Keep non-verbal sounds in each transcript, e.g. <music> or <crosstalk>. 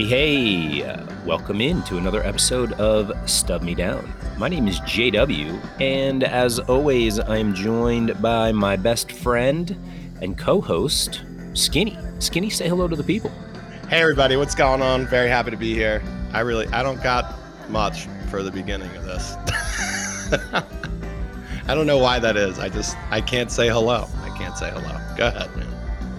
Hey, hey, uh, welcome in to another episode of Stub Me Down. My name is JW, and as always, I am joined by my best friend and co host, Skinny. Skinny, say hello to the people. Hey, everybody, what's going on? Very happy to be here. I really, I don't got much for the beginning of this. <laughs> I don't know why that is. I just, I can't say hello. I can't say hello. Go ahead, man.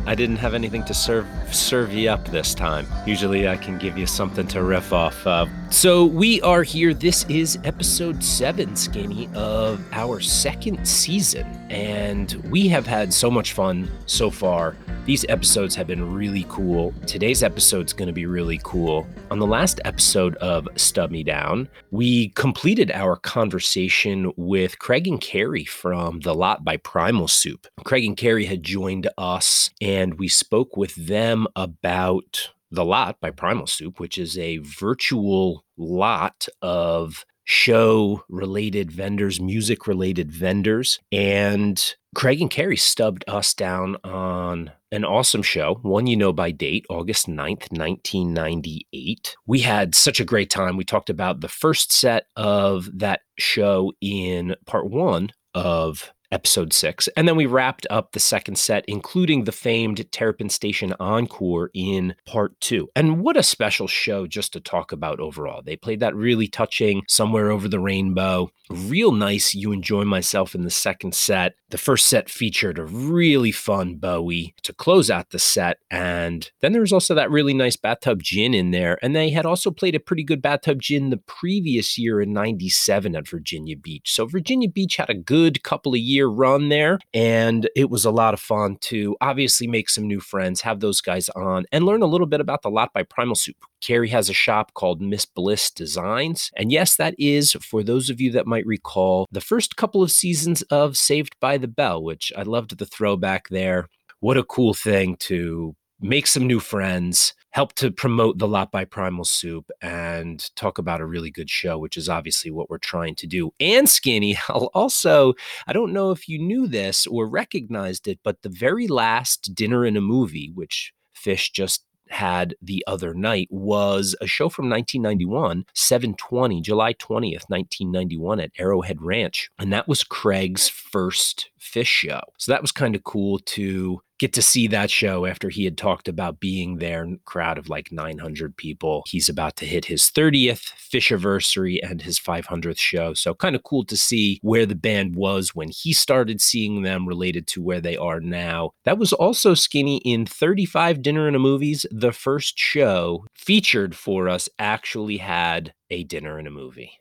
I didn't have anything to serve serve you up this time. Usually I can give you something to riff off of. So we are here. This is episode seven, Skinny, of our second season. And we have had so much fun so far. These episodes have been really cool. Today's episode is going to be really cool. On the last episode of Stub Me Down, we completed our conversation with Craig and Carrie from The Lot by Primal Soup. Craig and Carrie had joined us, and we spoke with them about The Lot by Primal Soup, which is a virtual lot of show related vendors, music related vendors. And Craig and Carrie stubbed us down on an awesome show, one you know by date, August 9th, 1998. We had such a great time. We talked about the first set of that show in part one of episode six. And then we wrapped up the second set, including the famed Terrapin Station Encore in part two. And what a special show just to talk about overall. They played that really touching Somewhere Over the Rainbow. Real nice. You enjoy myself in the second set. The first set featured a really fun Bowie to close out the set. And then there was also that really nice bathtub gin in there. And they had also played a pretty good bathtub gin the previous year in 97 at Virginia Beach. So Virginia Beach had a good couple of years year run there. And it was a lot of fun to obviously make some new friends, have those guys on, and learn a little bit about the lot by Primal Soup. Carrie has a shop called Miss Bliss Designs. And yes, that is, for those of you that might recall, the first couple of seasons of Saved by the Bell, which I loved the throwback there. What a cool thing to make some new friends, help to promote the lot by Primal Soup, and talk about a really good show, which is obviously what we're trying to do. And Skinny, <laughs> I'll also, I don't know if you knew this or recognized it, but the very last dinner in a movie, which Phish just had the other night was a show from 1991, 720, July 20th, 1991 at Arrowhead Ranch. And that was Craig's first Phish show. So that was kind of cool to get to see that show after he had talked about being there crowd of like 900 people. He's about to hit his 30th fishiversary and his 500th show. So kind of cool to see where the band was when he started seeing them related to where they are now. That was also skinny in 35 dinner and a movies. The first show featured for us actually had a dinner and a movie.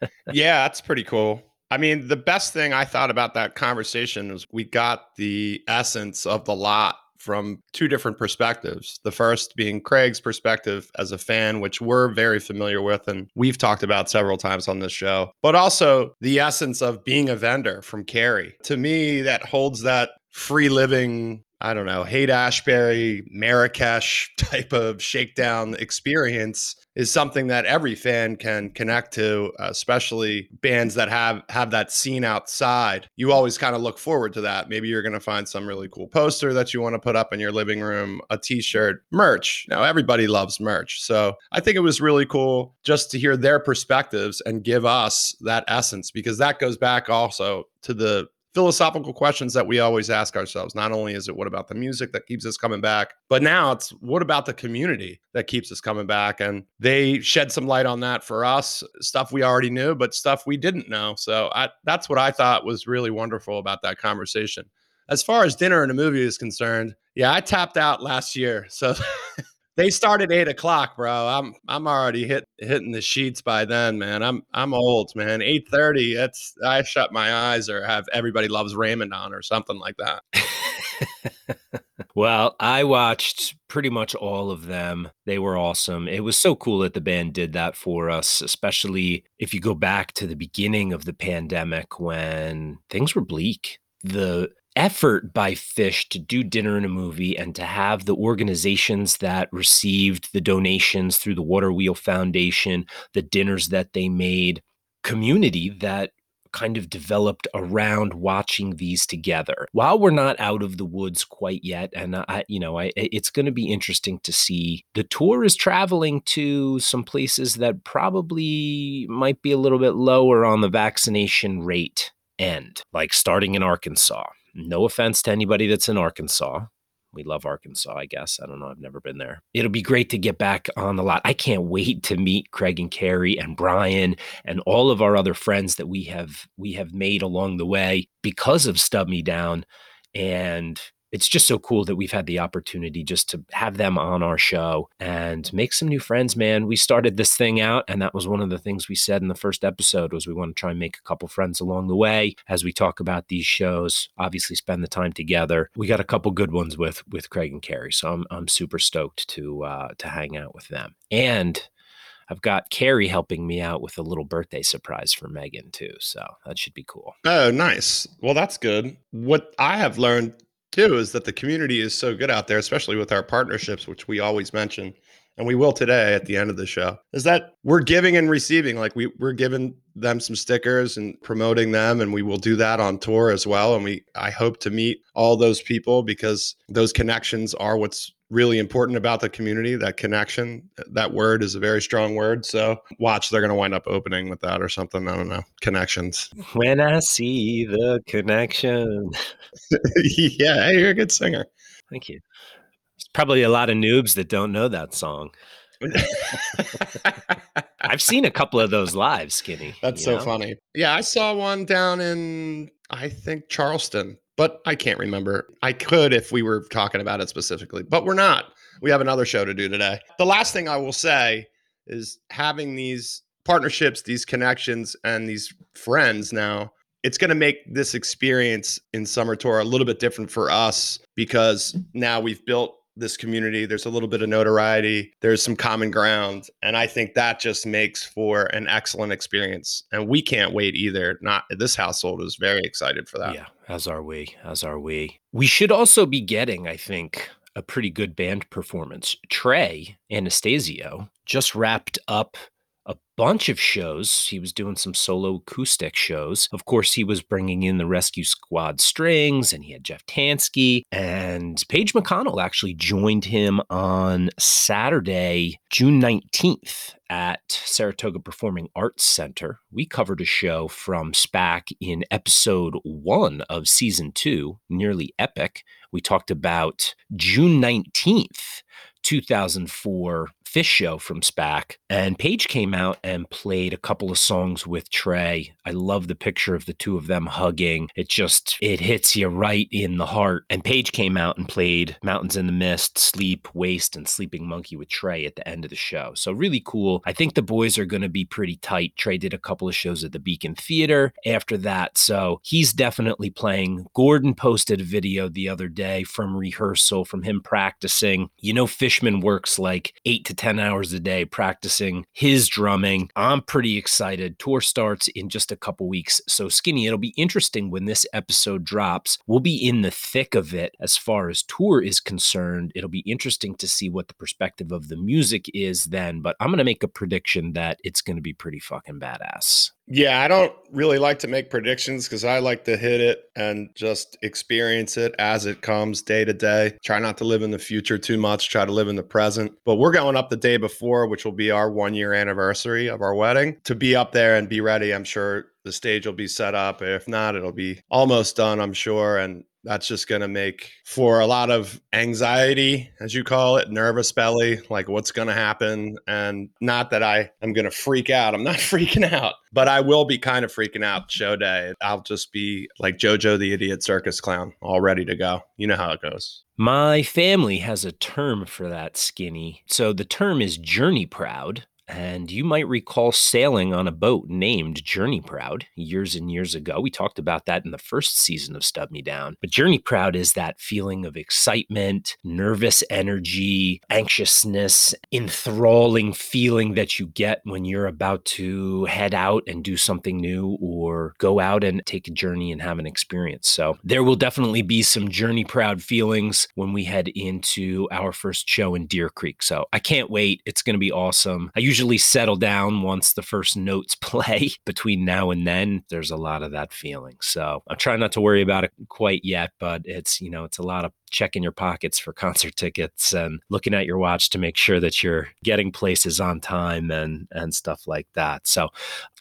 <laughs> Yeah that's pretty cool I mean, the best thing I thought about that conversation was we got the essence of the lot from two different perspectives. The first being Craig's perspective as a fan, which we're very familiar with and we've talked about several times on this show, but also the essence of being a vendor from Carrie. To me, that holds that free living I don't know, Haight Ashbury, Marrakesh <laughs> type of shakedown experience is something that every fan can connect to, especially bands that have have that scene outside. You always kind of look forward to that. Maybe you're going to find some really cool poster that you want to put up in your living room, a t-shirt, merch. Now everybody loves merch. So, I think it was really cool just to hear their perspectives and give us that essence because that goes back also to the philosophical questions that we always ask ourselves. Not only is it what about the music that keeps us coming back, but now it's what about the community that keeps us coming back? And they shed some light on that for us, stuff we already knew, but stuff we didn't know. So I, that's what I thought was really wonderful about that conversation. As far as dinner and a movie is concerned, yeah, I tapped out last year. So <laughs> they start at eight o'clock, bro. I'm I'm already hit hitting the sheets by then, man. I'm I'm old, man. Eight thirty. That's I shut my eyes or have everybody loves Raymond on or something like that. <laughs> well, I watched pretty much all of them. They were awesome. It was so cool that the band did that for us, especially if you go back to the beginning of the pandemic when things were bleak. The effort by Phish to do dinner in a movie and to have the organizations that received the donations through the Water Wheel Foundation, the dinners that they made, community that kind of developed around watching these together. While we're not out of the woods quite yet, and I, you know, I, it's going to be interesting to see. The tour is traveling to some places that probably might be a little bit lower on the vaccination rate end, like starting in Arkansas. No offense to anybody that's in Arkansas. We love Arkansas, I guess. I don't know. I've never been there. It'll be great to get back on the lot. I can't wait to meet Craig and Carrie and Brian and all of our other friends that we have we have made along the way because of Stub Me Down. And it's just so cool that we've had the opportunity just to have them on our show and make some new friends man we started this thing out and that was one of the things we said in the first episode was we want to try and make a couple friends along the way as we talk about these shows obviously spend the time together we got a couple good ones with with craig and carrie so i'm, I'm super stoked to uh to hang out with them and I've got Carrie helping me out with a little birthday surprise for Megan too. So that should be cool. Oh, nice. Well, that's good. What I have learned too is that the community is so good out there, especially with our partnerships, which we always mention, and we will today at the end of the show, is that we're giving and receiving. Like we we're giving them some stickers and promoting them, and we will do that on tour as well. And we I hope to meet all those people because those connections are what's really important about the community that connection that word is a very strong word so watch they're going to wind up opening with that or something i don't know connections when i see the connection <laughs> yeah hey, you're a good singer thank you there's probably a lot of noobs that don't know that song <laughs> I've seen a couple of those live, Skinny. That's so know? funny. Yeah, I saw one down in I think Charleston but I can't remember. I could if we were talking about it specifically, but we're not. We have another show to do today. The last thing I will say is having these partnerships, these connections, and these friends now. It's going to make this experience in Summer Tour a little bit different for us because now we've built this community. There's a little bit of notoriety. There's some common ground. And I think that just makes for an excellent experience. And we can't wait either. Not this household is very excited for that. Yeah, as are we. As are we. We should also be getting, I think, a pretty good band performance. Trey Anastasio just wrapped up a bunch of shows. He was doing some solo acoustic shows. Of course, he was bringing in the Rescue Squad strings and he had Jeff Tanski. And Page McConnell actually joined him on Saturday, June 19th at Saratoga Performing Arts Center. We covered a show from SPAC in episode one of season two, Nearly Epic. We talked about June 19th 2004 Phish show from SPAC, and Page came out and played a couple of songs with Trey. I love the picture of the two of them hugging. It just it hits you right in the heart. And Page came out and played Mountains in the Mist, Sleep, Waste, and Sleeping Monkey with Trey at the end of the show. So really cool. I think the boys are going to be pretty tight. Trey did a couple of shows at the Beacon Theater after that, so he's definitely playing. Gordon posted a video the other day from rehearsal from him practicing. You know, Fishman works like eight to 10 hours a day practicing his drumming. I'm pretty excited. Tour starts in just a couple weeks. So, Skinny, it'll be interesting when this episode drops. We'll be in the thick of it as far as tour is concerned. It'll be interesting to see what the perspective of the music is then. But I'm going to make a prediction that it's going to be pretty fucking badass. Yeah, I don't really like to make predictions because I like to hit it and just experience it as it comes day to day. Try not to live in the future too much, try to live in the present. But we're going up the day before, which will be our one year anniversary of our wedding, to be up there and be ready. I'm sure the stage will be set up. If not, it'll be almost done, I'm sure. And that's just going to make for a lot of anxiety as you call it nervous belly like what's going to happen? And not that i am going to freak out i'm not <laughs> freaking out but i will be kind of freaking out <laughs> show day. I'll just be like jojo the idiot circus clown all ready to go. You know how it goes. My family has a term for that skinny. So the term is journey proud and you might recall sailing on a boat named Journey Proud years and years ago. We talked about that in the first season of Stub Me Down. But Journey Proud is that feeling of excitement, nervous energy, anxiousness, enthralling feeling that you get when you're about to head out and do something new or go out and take a journey and have an experience. So there will definitely be some Journey Proud feelings when we head into our first show in Deer Creek. So I can't wait. It's going to be awesome. I usually settle down once the first notes <laughs> play. Between now and then, there's a lot of that feeling. So I'm trying not to worry about it quite yet, but it's, you know, it's a lot of checking your pockets for <laughs> concert tickets and looking at your watch to make sure that you're getting places on time and and stuff like that. So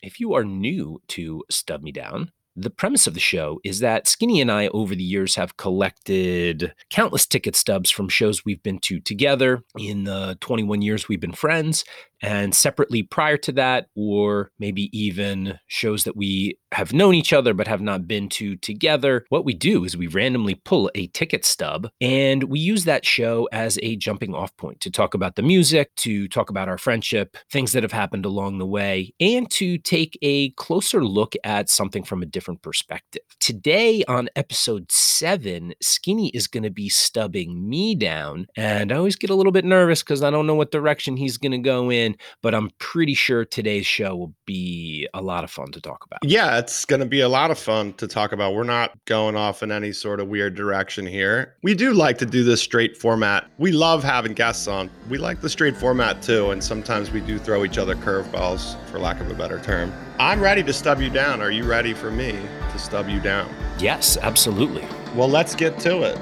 if you are new to Stub Me Down, the premise of the show is that Skinny and I, over the years, have collected countless ticket stubs from shows we've been to together in the 21 years we've been friends and separately prior to that, or maybe even shows that we have known each other but have not been to together. What we do is we randomly pull a ticket stub and we use that show as a jumping off point to talk about the music, to talk about our friendship, things that have happened along the way, and to take a closer look at something from a different perspective. Today on episode seven, Skinny is going to be stubbing me down. And I always get a little bit nervous because I don't know what direction he's going to go in but I'm pretty sure today's show will be a lot of fun to talk about. Yeah, it's going to be a lot of fun to talk about. We're not going off in any sort of weird direction here. We do like to do this straight format. We love having guests on. We like the straight format too, and sometimes we do throw each other curveballs, for lack of a better term. I'm ready to stub you down. Are you ready for me to stub you down? Yes, absolutely. Well, let's get to it.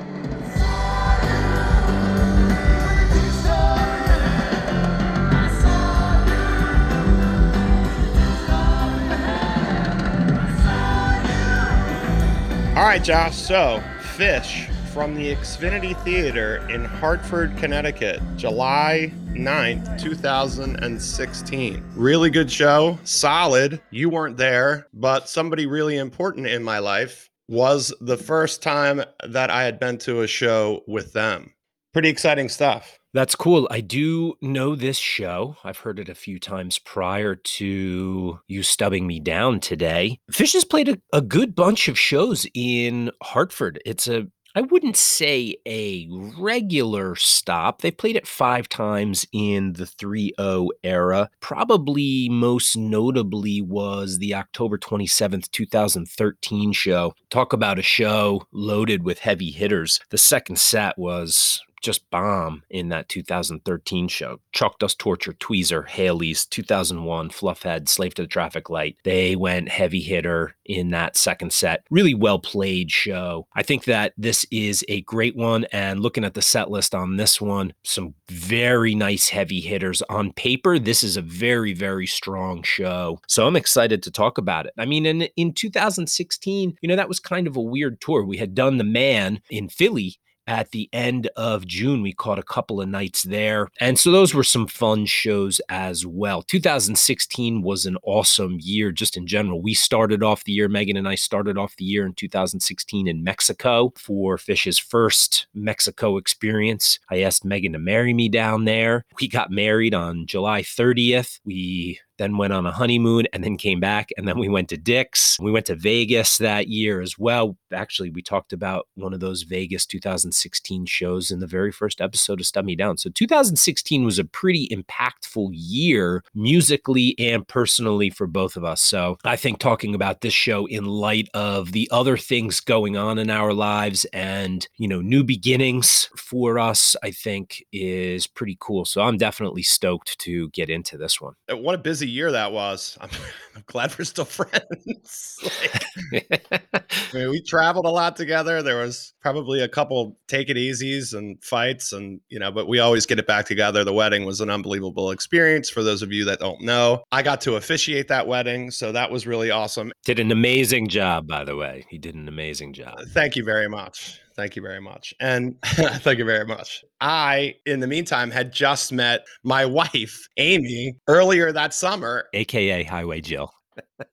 All right, Josh. So, Phish from the Xfinity Theater in Hartford, Connecticut, July 9th, 2016. Really good show. Solid. You weren't there, but somebody really important in my life was the first time that I had been to a show with them. Pretty exciting stuff. That's cool. I do know this show. I've heard it a few times prior to you stubbing me down today. Phish has played a, a good bunch of shows in Hartford. It's a I wouldn't say a regular stop. They played it five times in the 3 0 era. Probably most notably was the October 27th, 2013 show. Talk about a show loaded with heavy hitters. The second set was just bomb in that 2013 show. Chalk Dust Torture, Tweezer, Halley's, 2001, Fluffhead, Slave to the Traffic Light. They went heavy hitter in that second set. Really well played show. I think that this is a great one. And looking at the set list on this one, some very nice heavy hitters. On paper, this is a very, very strong show. So I'm excited to talk about it. I mean, in, in 2016, you know, that was kind of a weird tour. We had done The Mann in Philly at the end of June. We caught a couple of nights there. And so those were some fun shows as well. 2016 was an awesome year just in general. We started off the year, Megan and I started off the year in 2016 in Mexico for Phish's first Mexico experience. I asked Megan to marry me down there. We got married on July 30th. We then went on a honeymoon and then came back. And then we went to Dick's. We went to Vegas that year as well. Actually, we talked about one of those Vegas 2016 shows in the very first episode of Stub Me Down. So 2016 was a pretty impactful year musically and personally for both of us. So I think talking about this show in light of the other things going on in our lives and, you know, new beginnings for us, I think is pretty cool. So I'm definitely stoked to get into this one. Uh, what a busy year that was. I'm, <laughs> I'm glad we're still friends. <laughs> like, I mean, we traveled a lot together. There was probably a couple take it easies and fights, and you know, but we always get it back together. The wedding was an unbelievable experience. For those of you that don't know, I got to officiate that wedding, so that was really awesome. Did an amazing job, by the way. He did an amazing job. Thank you very much. Thank you very much. And <laughs> thank you very much. I, in the meantime, had just met my wife, Amy, earlier that summer, AKA Highway Jill.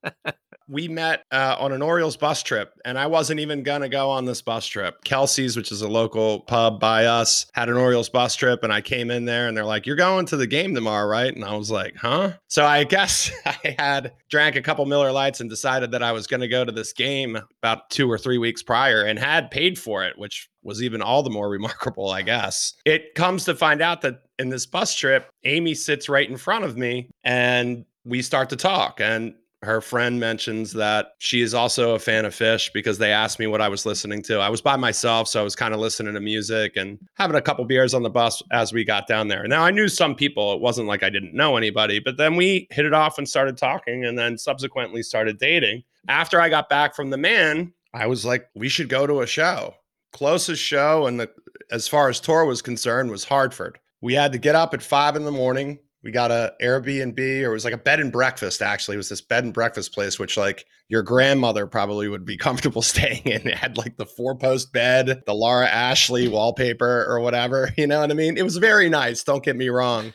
<laughs> we met uh, on an Orioles bus trip, and I wasn't even gonna go on this bus trip. Kelsey's, which is a local pub by us, had an Orioles bus trip, and I came in there, and they're like, "You're going to the game tomorrow, right?" And I was like, "Huh?" So I <laughs> guess I had drank a couple Miller Lights and decided that I was gonna go to this game about two or three weeks prior, and had paid for it, which was even all the more remarkable, I guess. It comes to find out that in this bus trip, Amy sits right in front of me, and we start to talk, and her friend mentions that she is also a fan of Phish because they asked me what I was listening to. I was by myself, so I was kind of listening to music and having a couple beers on the bus as we got down there. Now I knew some people. It wasn't like I didn't know anybody, but then we hit it off and started talking and then subsequently started dating. After I got back from the Mann, I was like, we should go to a show. Closest show and as far as tour was concerned was Hartford. We had to get up at five in the morning. We got a Airbnb or it was like a bed and breakfast actually. It was this bed and breakfast place, which like your grandmother probably would be <laughs> comfortable staying in. It had like the four post bed, the Laura Ashley <laughs> wallpaper or whatever. <laughs> You know what I mean? It was very nice. Don't get me wrong.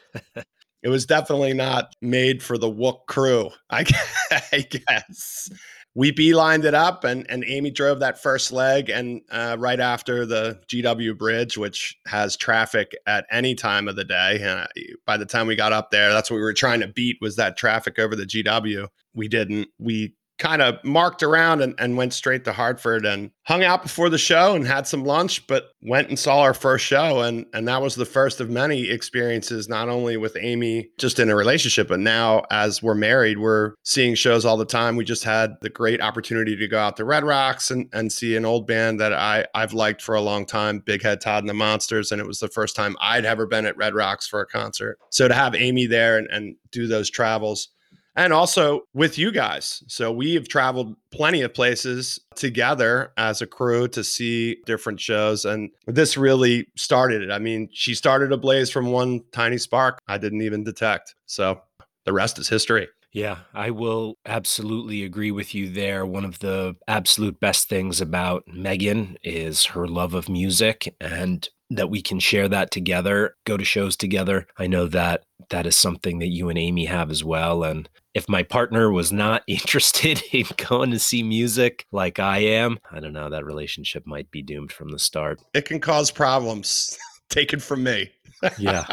it was definitely not made for the Wook crew, I guess we beelined it up and, and Amy drove that first leg and uh, right after the GW bridge, which has traffic at any time of the day. And uh, by the time we got up there, that's what we were trying to beat was that traffic over the GW. We didn't. We kind of marked around and, and went straight to Hartford and hung out before the show and had some lunch, but went and saw our first show. And, and that was the first of many experiences, not only with Amy just in a relationship, but now as we're married, we're seeing shows all the time. We just had the great opportunity to go out to Red Rocks and, and see an old band that I, I've liked for a long time, Big Head Todd and the Monsters. And it was the first time I'd ever been at Red Rocks for a concert. So to have Amy there and, and do those travels and also with you guys. So we have traveled plenty of places together as a crew to see different shows. And this really started it. I mean, she started a blaze from one tiny spark I didn't even detect. So the rest is history. Yeah, I will absolutely agree with you there. One of the absolute best things about Megan is her love of music and that we can share that together, go to shows together. I know that that is something that you and Amy have as well. And if my partner was not <laughs> interested in going to see music like I am, I don't know, that relationship might be doomed from the start. It can cause problems. <laughs> Take it from me. yeah.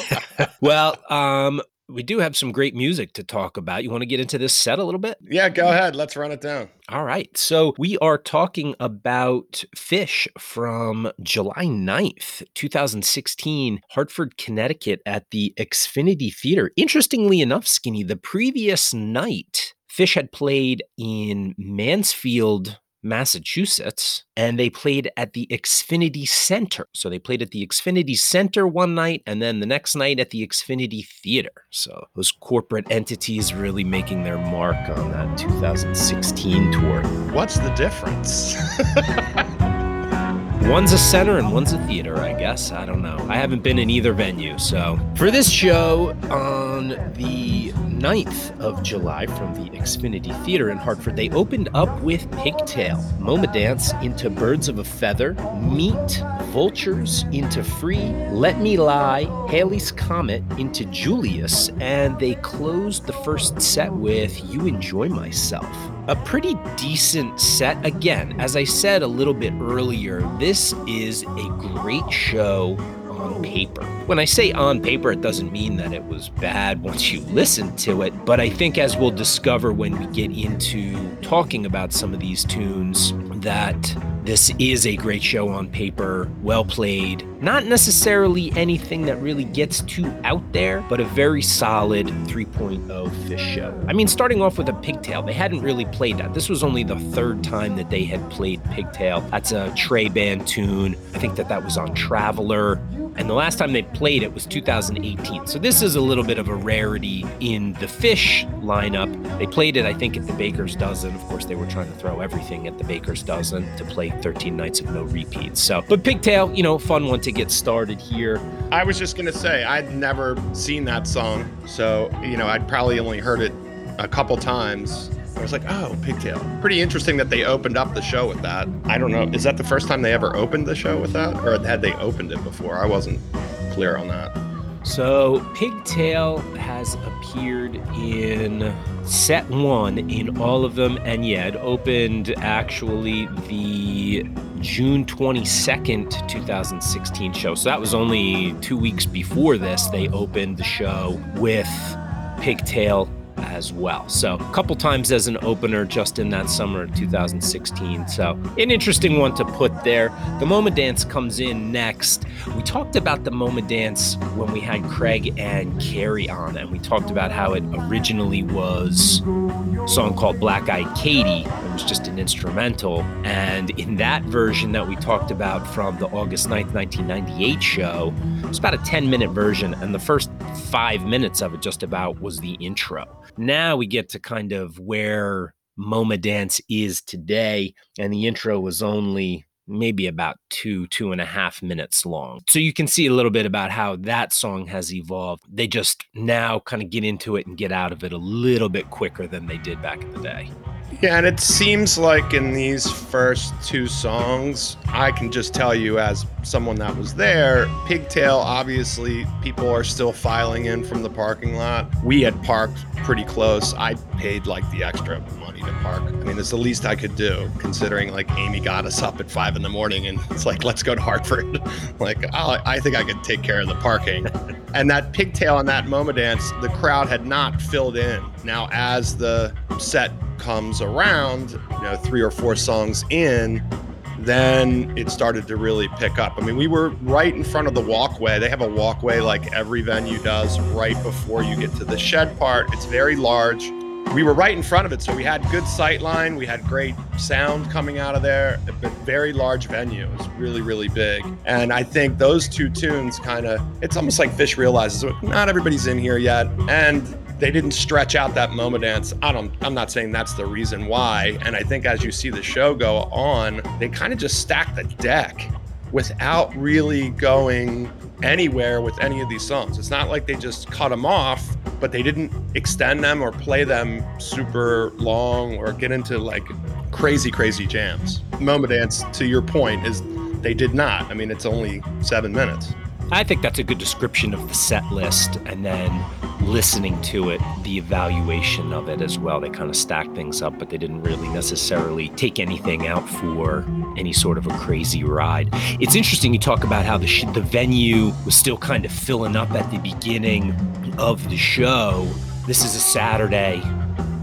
<laughs> well, um, we do have some great music to talk about. You want to get into this set a little bit? Yeah, go ahead. Let's run it down. All right. So we are talking about Phish from July 9th, 2016, Hartford, Connecticut at the Xfinity Theater. Interestingly enough, Skinny, the previous night, Phish had played in Mansfield, Massachusetts, and they played at the Xfinity Center. So they played at the Xfinity Center one night, and then the next night at the Xfinity Theater. So those corporate entities really making their mark on that 2016 tour. What's the difference? <laughs> One's a center and one's a theater, I guess. I don't know. I haven't been in either venue. So, for this show on the 9th of July from the Xfinity Theater in Hartford, they opened up with Pigtail, Moma Dance into Birds of a Feather, Meat, Vultures into Free, Let Me Lie, Halley's Comet into Julius, and they closed the first set with You Enjoy Myself a pretty decent set. Again, as I said a little bit earlier, this is a great show paper. When I say on paper, it doesn't mean that it was bad once you listen to it, but I think as we'll discover when we get into talking about some of these tunes, that this is a great show on paper, well played. Not necessarily anything that really gets too out there, but a very solid 3.0 Phish show. I mean, starting off with a pigtail, they hadn't really played that. This was only the third time that they had played pigtail. That's a Trey band tune. I think that that was on Traveler. And the last time they played it was 2018. So this is a little bit of a rarity in the Phish lineup. They played it, I think, at the Baker's Dozen. Of course, they were trying to throw everything at the Baker's Dozen to play 13 nights of no repeats. So, but Pigtail, you know, fun one to get started here. I was just going to say, I'd never seen that song. So, you know, I'd probably only heard it a couple times I was like, oh, Pigtail. Pretty interesting that they opened up the show with that. I don't know. Is that the first time they ever opened the show with that? Or had they opened it before? I wasn't clear on that. So, Pigtail has appeared in set one in all of them, and yeah, opened actually the June 22nd, 2016 show. So, that was only two weeks before this. They opened the show with Pigtail as well. So a couple times as an opener just in that summer of 2016. So an interesting one to put there. The Moma Dance comes in next. We talked about the Moma Dance when we had Craig and Carrie on, and we talked about how it originally was a song called Black Eyed Katie. It was just an instrumental. And in that version that we talked about from the August 9th, 1998 show, it's about a 10 minute version. And the first five minutes of it just about was the intro. Now we get to kind of where Moma Dance is today. And the intro was only maybe about two, two and a half minutes long. So you can see a little bit about how that song has evolved. They just now kind of get into it and get out of it a little bit quicker than they did back in the day. Yeah, and it seems like in these first two songs, I can just tell you as someone that was there, Pigtail, obviously, people are still filing in from the parking lot. We had parked pretty close. I paid like the extra money to park. I mean, it's the least I could do, considering like Amy got us up at five in the morning and it's like, let's go to Hartford. <laughs> like, oh, I think I could take care of the parking. <laughs> and that pigtail on that Moma dance, the crowd had not filled in. Now, as the set comes around, you know, three or four songs in, then it started to really pick up. I mean, we were right in front of the walkway. They have a walkway like every venue does right before you get to the shed part. It's very large. We were right in front of it, so we had good sight line. We had great sound coming out of there. A very large venue. It was really, really big. And I think those two tunes kind of, it's almost like Phish realizes not everybody's in here yet. And they didn't stretch out that Moma dance. I don't I'm not saying that's the reason why. And I think as you see the show go on, they kind of just stack the deck without really going anywhere with any of these songs. It's not like they just cut them off, but they didn't extend them or play them super long or get into like crazy, crazy jams. Moma Dance, to your point, is they did not. I mean, it's only seven minutes. I think that's a good description of the set list. And then listening to it, the evaluation of it as well. They kind of stacked things up, but they didn't really necessarily take anything out for any sort of a crazy ride. It's interesting you talk about how the sh- the venue was still kind of filling up at the beginning of the show. This is a Saturday.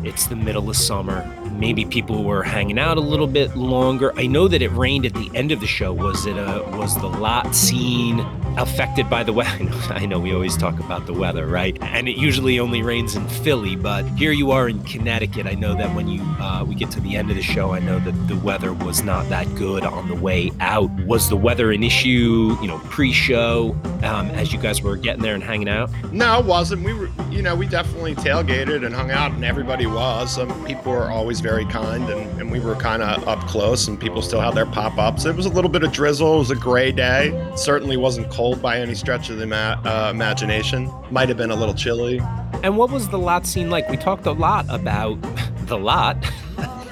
It's the middle of summer maybe people were hanging out a little bit longer. I know that it rained at the end of the show. Was it a was the lot scene affected by the weather? <laughs> I know we always talk about the weather, right? And it usually only rains in Philly, but here you are in Connecticut. I know that when you uh, we get to the end of the show, I know that the weather was not that good on the way out. Was the weather an issue? You know, pre-show um, as you guys were getting there and hanging out? No, it wasn't. We were, you know, we definitely tailgated and hung out, and everybody was. Some people were always very kind, and, and we were kind of up close, and people still had their pop ups. It was a little bit of drizzle. It was a gray day. Certainly wasn't cold by any stretch of the uh, imagination. Might have been a little chilly. And what was the lot scene like? We talked a lot about <laughs> the lot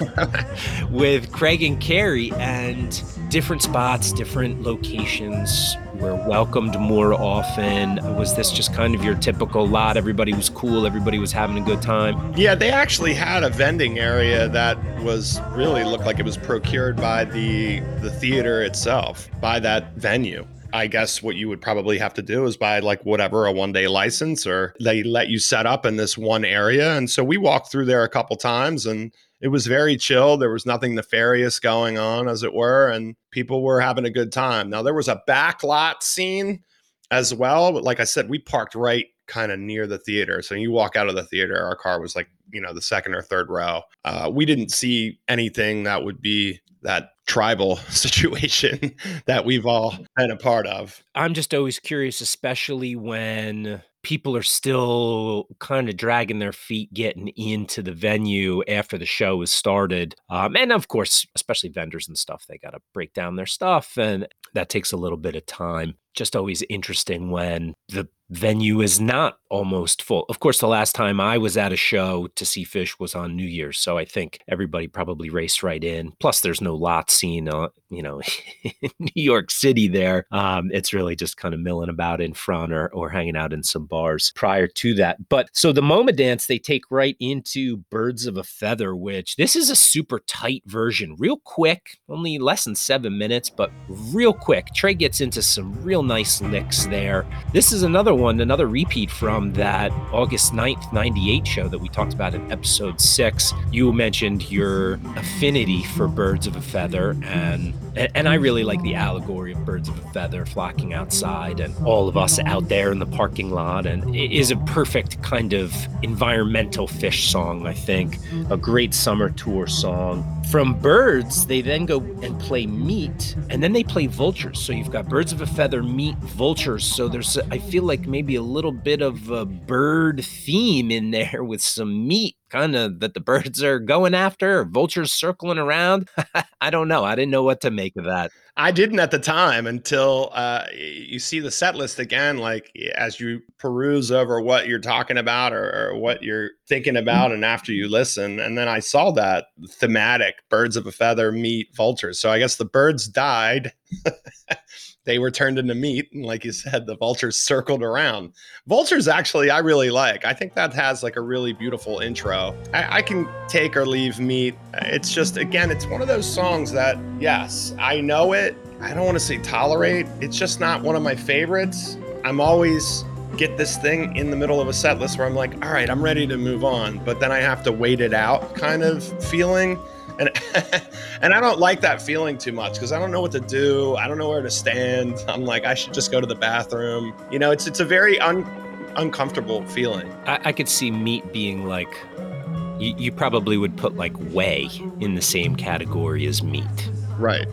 <laughs> with Craig and Carrie and different spots, different locations were welcomed more often. Was this just kind of your typical lot? Everybody was cool, everybody was having a good time. Yeah, they actually had a vending area that was really looked like it was procured by the the theater itself, by that venue. I guess what you would probably have to do is buy like whatever a one day license or they let you set up in this one area. And so we walked through there a couple times and it was very chill. There was nothing nefarious going on, as it were, and people were having a good time. Now, there was a backlot scene as well. But like I said, we parked right kind of near the theater. So you walk out of the theater, our car was like, you know, the second or third row. Uh, we didn't see anything that would be that tribal <laughs> situation that we've all been a part of. I'm just always curious, especially when people are still kind of dragging their feet getting into the venue after the show has started. Um, and of course, especially vendors and stuff, they got to break down their stuff, and that takes a little bit of time. Just always interesting when the venue is not almost full. Of course, the last time I was at a show to see Phish was on New Year's, so I think everybody probably raced right in. Plus, there's no lot scene, uh, you know, <laughs> New York City. There, um, it's really just kind of milling about in front or or hanging out in some bars prior to that. But so the Moma dance they take right into Birds of a Feather, which this is a super tight version, real quick, only less than seven minutes, but real quick. Trey gets into some real real nice licks there. This is another one, another repeat from that August 9th, 98 show that we talked about in episode six. You mentioned your affinity for Birds of a Feather, and and I really like the allegory of birds of a feather flocking outside and all of us out there in the parking lot. And it is a perfect kind of environmental Phish song, I think. A great summer tour song. From birds, they then go and play meat, and then they play vultures. So you've got birds of a feather, meat, vultures. So there's, I feel like maybe a little bit of a bird theme in there with some meat kind of that the birds are going after, vultures circling around. <laughs> I don't know. I didn't know what to make of that. I didn't at the time until uh, you see the set list again. Like as you peruse over what you're talking about or, or what you're thinking about, and after you listen, and then I saw that thematic: birds of a feather meet vultures. So I guess the birds died. <laughs> they were turned into meat and like you said the vultures circled around. Vultures actually i really like. I think that has like a really beautiful intro. I, I, can take or leave meat. It's just again it's one of those songs that yes i know it. I don't want to say tolerate. It's just not one of my favorites. I'm always get this thing in the middle of a set list where i'm like all right i'm ready to move on but then i have to wait it out kind of feeling and <laughs> and I don't like that feeling too much because I don't know what to do. I don't know where to stand. I'm like, I should just go to the bathroom. You know, it's it's a very un, uncomfortable feeling. I, I could see meat being like, you, you probably would put like whey in the same category as meat. Right.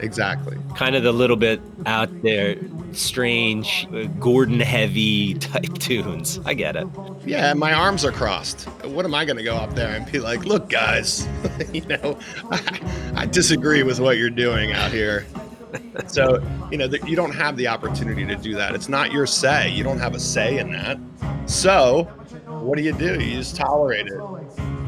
Exactly. Kind of the little bit out there, strange, uh, Gordon heavy <laughs> type tunes. I get it. Yeah, my arms are crossed. What am I going to go up there and be like, look, guys, <laughs> you know, I, <laughs> I disagree with what you're doing out here. so, you know, you don't have the opportunity to do that. It's not your say. You don't have a say in that. So, what do you do? You just tolerate it.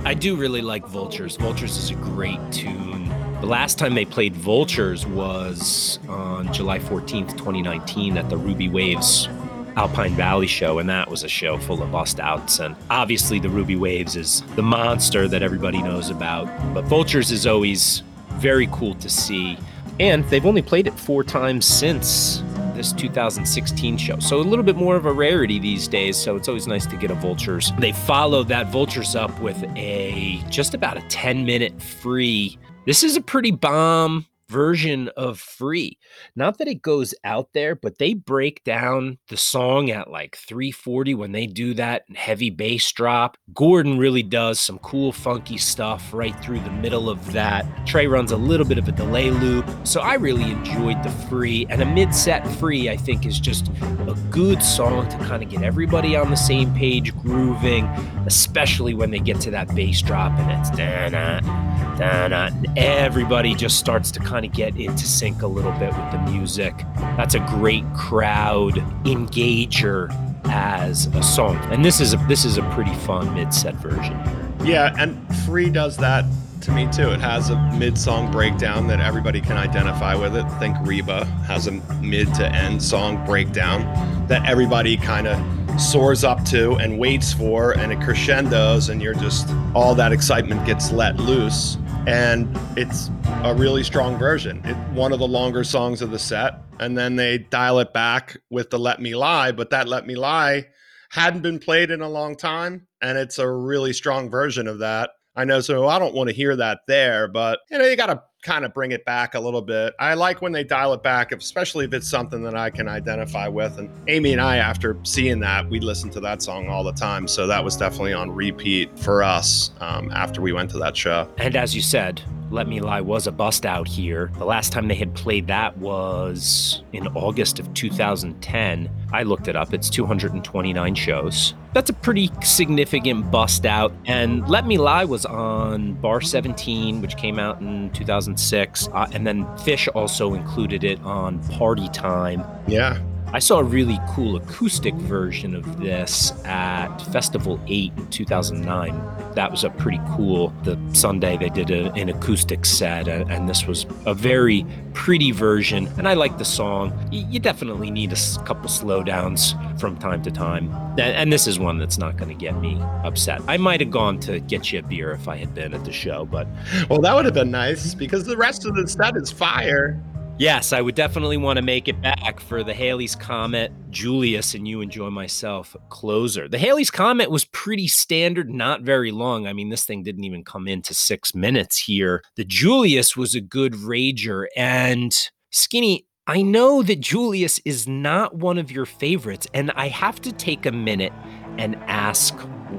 I do really like Vultures. Vultures is a great tune. The last time they played Vultures was on July 14th, 2019, at the Ruby Waves Alpine Valley show, and that was a show full of bust outs. And obviously, the Ruby Waves is the monster that everybody knows about, but Vultures is always very cool to see. And they've only played it four times since this 2016 show. So a little bit more of a rarity these days. So it's always nice to get a Vultures. They followed that Vultures up with a just about a 10 minute free this is a pretty bomb version of free. Not that it goes out there, but they break down the song at like 340 when they do that heavy bass drop. Gordon really does some cool, funky stuff right through the middle of that. Trey runs a little bit of a delay loop. So I really enjoyed the free. And a mid set free, I think, is just a good song to kind of get everybody on the same page, grooving, especially when they get to that bass drop and it's da da uh, everybody just starts to kind of get into sync a little bit with the music. That's a great crowd engager as a song. And this is a this is a pretty fun mid-set version. Yeah, and Free does that to me too. It has a mid-song breakdown that everybody can identify with it. Think Reba has a mid to end song breakdown that everybody kind of soars up to and waits for and it crescendos and you're just all that excitement gets let loose and it's a really strong version. It's one of the longer songs of the set, and then they dial it back with the "Let Me Lie," but that "Let Me Lie" hadn't been played in a long time, and it's a really strong version of that. I know, so I don't want to hear that there, but you know, you got to kind of bring it back a little bit. I like when they dial it back, especially if it's something that I can identify with. And Amy and I, after seeing that, we listened to that song all the time. So that was definitely on repeat for us um, after we went to that show. And as you said, let Me Lie was a bust out here. The last time they had played that was in August of 2010. I looked it up. It's 229 shows. That's a pretty significant bust out. And Let Me Lie was on Bar 17, which came out in 2006. Uh, and then Phish also included it on Party Time. Yeah. I saw a really cool acoustic version of this at Festival 8 in 2009. That was a pretty cool. The Sunday they did a, an acoustic set, and this was a very pretty version. And I like the song. You definitely need a couple slowdowns from time to time. And this is one that's not going to get me upset. I might have gone to get you a beer if I had been at the show, but. Well, that would have been nice because the rest of the set is fire. Yes, I would definitely want to make it back for the Halley's Comet, Julius, and You Enjoy Myself closer. The Halley's Comet was pretty standard, not very long. I mean, this thing didn't even come into six minutes here. The Julius was a good rager. And Skinny, I know that Julius is not one of your favorites, and I have to take a minute and ask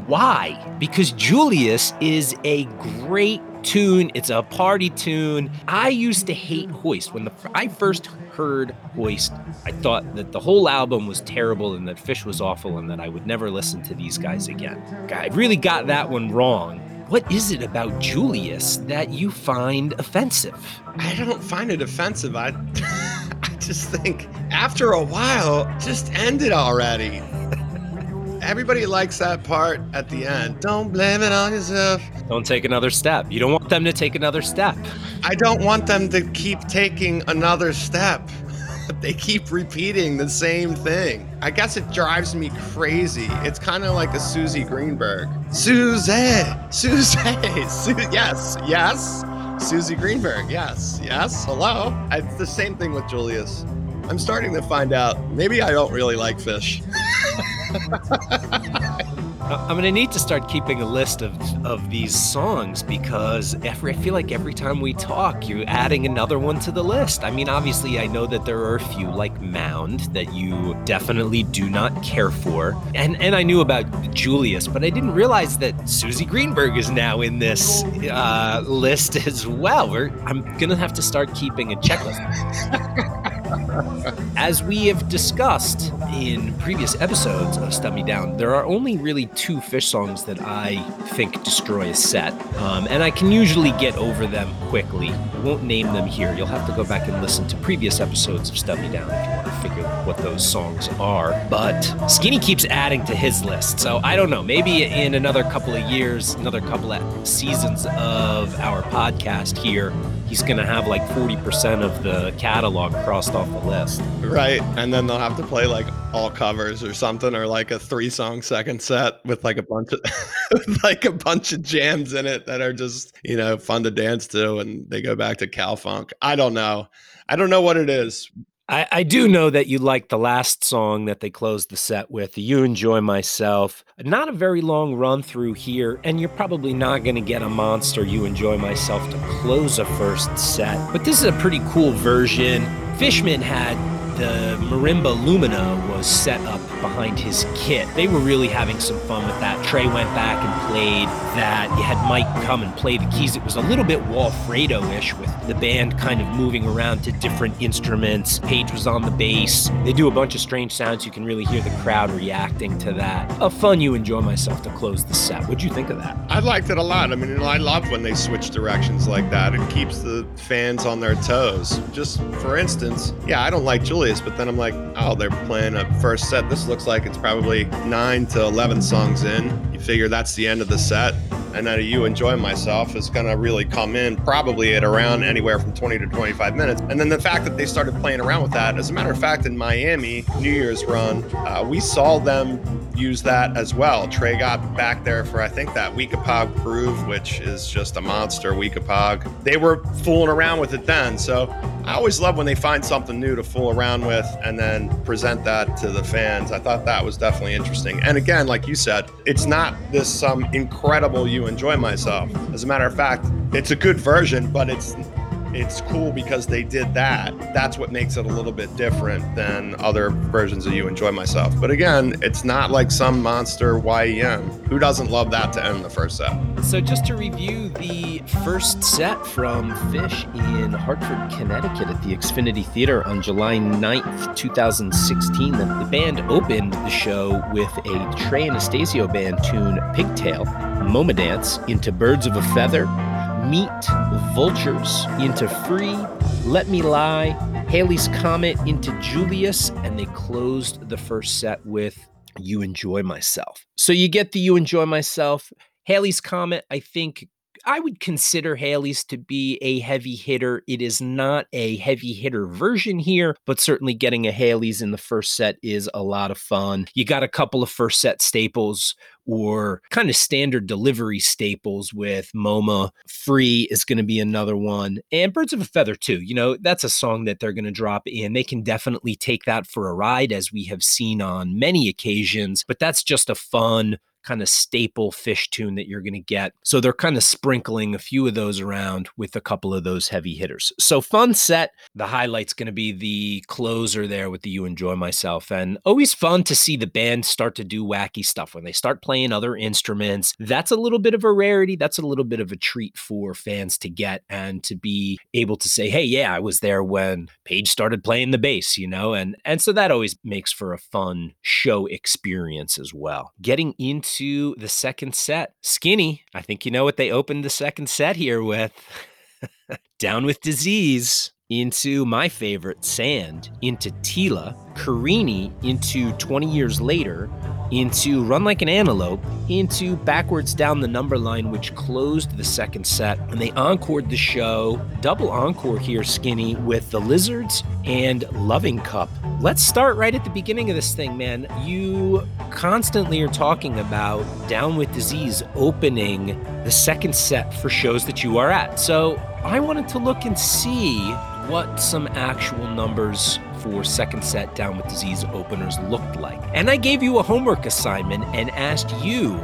why. Because Julius is a great tune. It's a party tune. I used to hate Hoist. When the, I first heard Hoist, I thought that the whole album was terrible and that Phish was awful and that I would never listen to these guys again. I really got that one wrong. What is it about Julius that you find offensive? I don't find it offensive. I, <laughs> I just think after a while, just end it already. Everybody likes that part at the end. Don't blame it on yourself. Don't take another step. You don't want them to take another step. I don't want them to keep taking another step. <laughs> they keep repeating the same thing. I guess it drives me crazy. It's kind of like a Suzy Greenberg. Suzy, Suzy, <laughs> Su- yes, yes. Suzy Greenberg, yes, yes. Hello. It's the same thing with Julius. I'm starting to find out maybe I don't really like Phish. <laughs> <laughs> I'm gonna need to start keeping a list of of these songs because every, I feel like every time we talk, you're adding another one to the list. I mean, obviously, I know that there are a few like Mound that you definitely do not care for, and and I knew about Julius, but I didn't realize that Suzy Greenberg is now in this uh, list as well. We're, I'm gonna have to start keeping a checklist. <laughs> As we have discussed in previous episodes of Stub Me Down, there are only really two Phish songs that I think destroy a set. Um, and I can usually get over them quickly. I won't name them here. You'll have to go back and listen to previous episodes of Stub Me Down if you want to figure out what those songs are. But Skinny keeps adding to his list. So I don't know. Maybe in another couple of years, another couple of seasons of our podcast here, he's going to have like 40% of the catalog crossed off the list. Right. And then they'll have to play like all covers or something or like a three song second set with like a bunch of <laughs> like a bunch of jams in it that are just, you know, fun to dance to and they go back to cow funk. I don't know. I don't know what it is. I, I, do know that you like the last song that they closed the set with, You Enjoy Myself. Not a very long run through here, and you're probably not going to get a monster You Enjoy Myself to close a first set. But this is a pretty cool version. Fishman had the marimba lumina was set up behind his kit. They were really having some fun with that. Trey went back and played that. You had Mike come and play the keys. It was a little bit Walfredo-ish with the band kind of moving around to different instruments. Page was on the bass. They do a bunch of strange sounds. You can really hear the crowd reacting to that. A fun you enjoy myself to close the set. What'd you think of that? I liked it a lot. I mean, I love when they switch directions like that. It keeps the fans on their toes. Just for instance, yeah, I don't like Julia but then I'm like, oh, they're playing a first set. This looks like it's probably nine to 11 songs in. You figure that's the end of the set. And then you enjoy myself is going to really come in probably at around anywhere from 20 to 25 minutes. And then the fact that they started playing around with that, as a matter of fact, in Miami, New Year's run, uh, we saw them use that as well. Trey got back there for, I think, that Weekapaug Groove, which is just a monster Weekapaug. They were fooling around with it then. So I always love when they find something new to fool around with and then present that to the fans. I thought that was definitely interesting. And again, like you said, it's not this some incredible you enjoy myself. As a matter of fact, it's a good version, but it's it's cool because they did that. That's what makes it a little bit different than other versions of You Enjoy Myself. But again, it's not like some monster YEM. Who doesn't love that to end the first set? So, just to review the first set from Phish in Hartford, Connecticut at the Xfinity Theater on July 9th, 2016, the, band opened the show with a Trey Anastasio band tune, Pigtail, Moma Dance, into Birds of a Feather, Meet, Vultures into Free, Let Me Lie, Halley's Comet into Julius, and they closed the first set with You Enjoy Myself. So you get the You Enjoy Myself. Halley's Comet, I think I would consider Halley's to be a heavy hitter. It is not a heavy hitter version here, but certainly getting a Halley's in the first set is a lot of fun. You got a couple of first set staples or kind of standard delivery staples with MoMA. Free is going to be another one. And Birds of a Feather, too. You know, that's a song that they're going to drop in. They can definitely take that for a ride, as we have seen on many occasions, but that's just a fun kind of staple Phish tune that you're going to get. So they're kind of sprinkling a few of those around with a couple of those heavy hitters. So fun set. The highlight's going to be the closer there with the You Enjoy Myself. And always fun to see the band start to do wacky stuff when they start playing other instruments. That's a little bit of a rarity. That's a little bit of a treat for fans to get and to be able to say, hey, yeah, I was there when Page started playing the bass, you know? And and so that always makes for a fun show experience as well. Getting into into the second set. Skinny, I think you know what they opened the second set here with. <laughs> Down with Disease into my favorite, Sand, into Tela, Carini into 20 years later, into Run Like an Antelope, into Backwards Down the Number Line, which closed the second set. And they encored the show, double encore here, Skinny, with The Lizards and Loving Cup. Let's start right at the beginning of this thing, man. You constantly are talking about Down with Disease opening the second set for shows that you are at. So I wanted to look and see what some actual numbers for second set down with disease openers looked like. And I gave you a homework assignment and asked you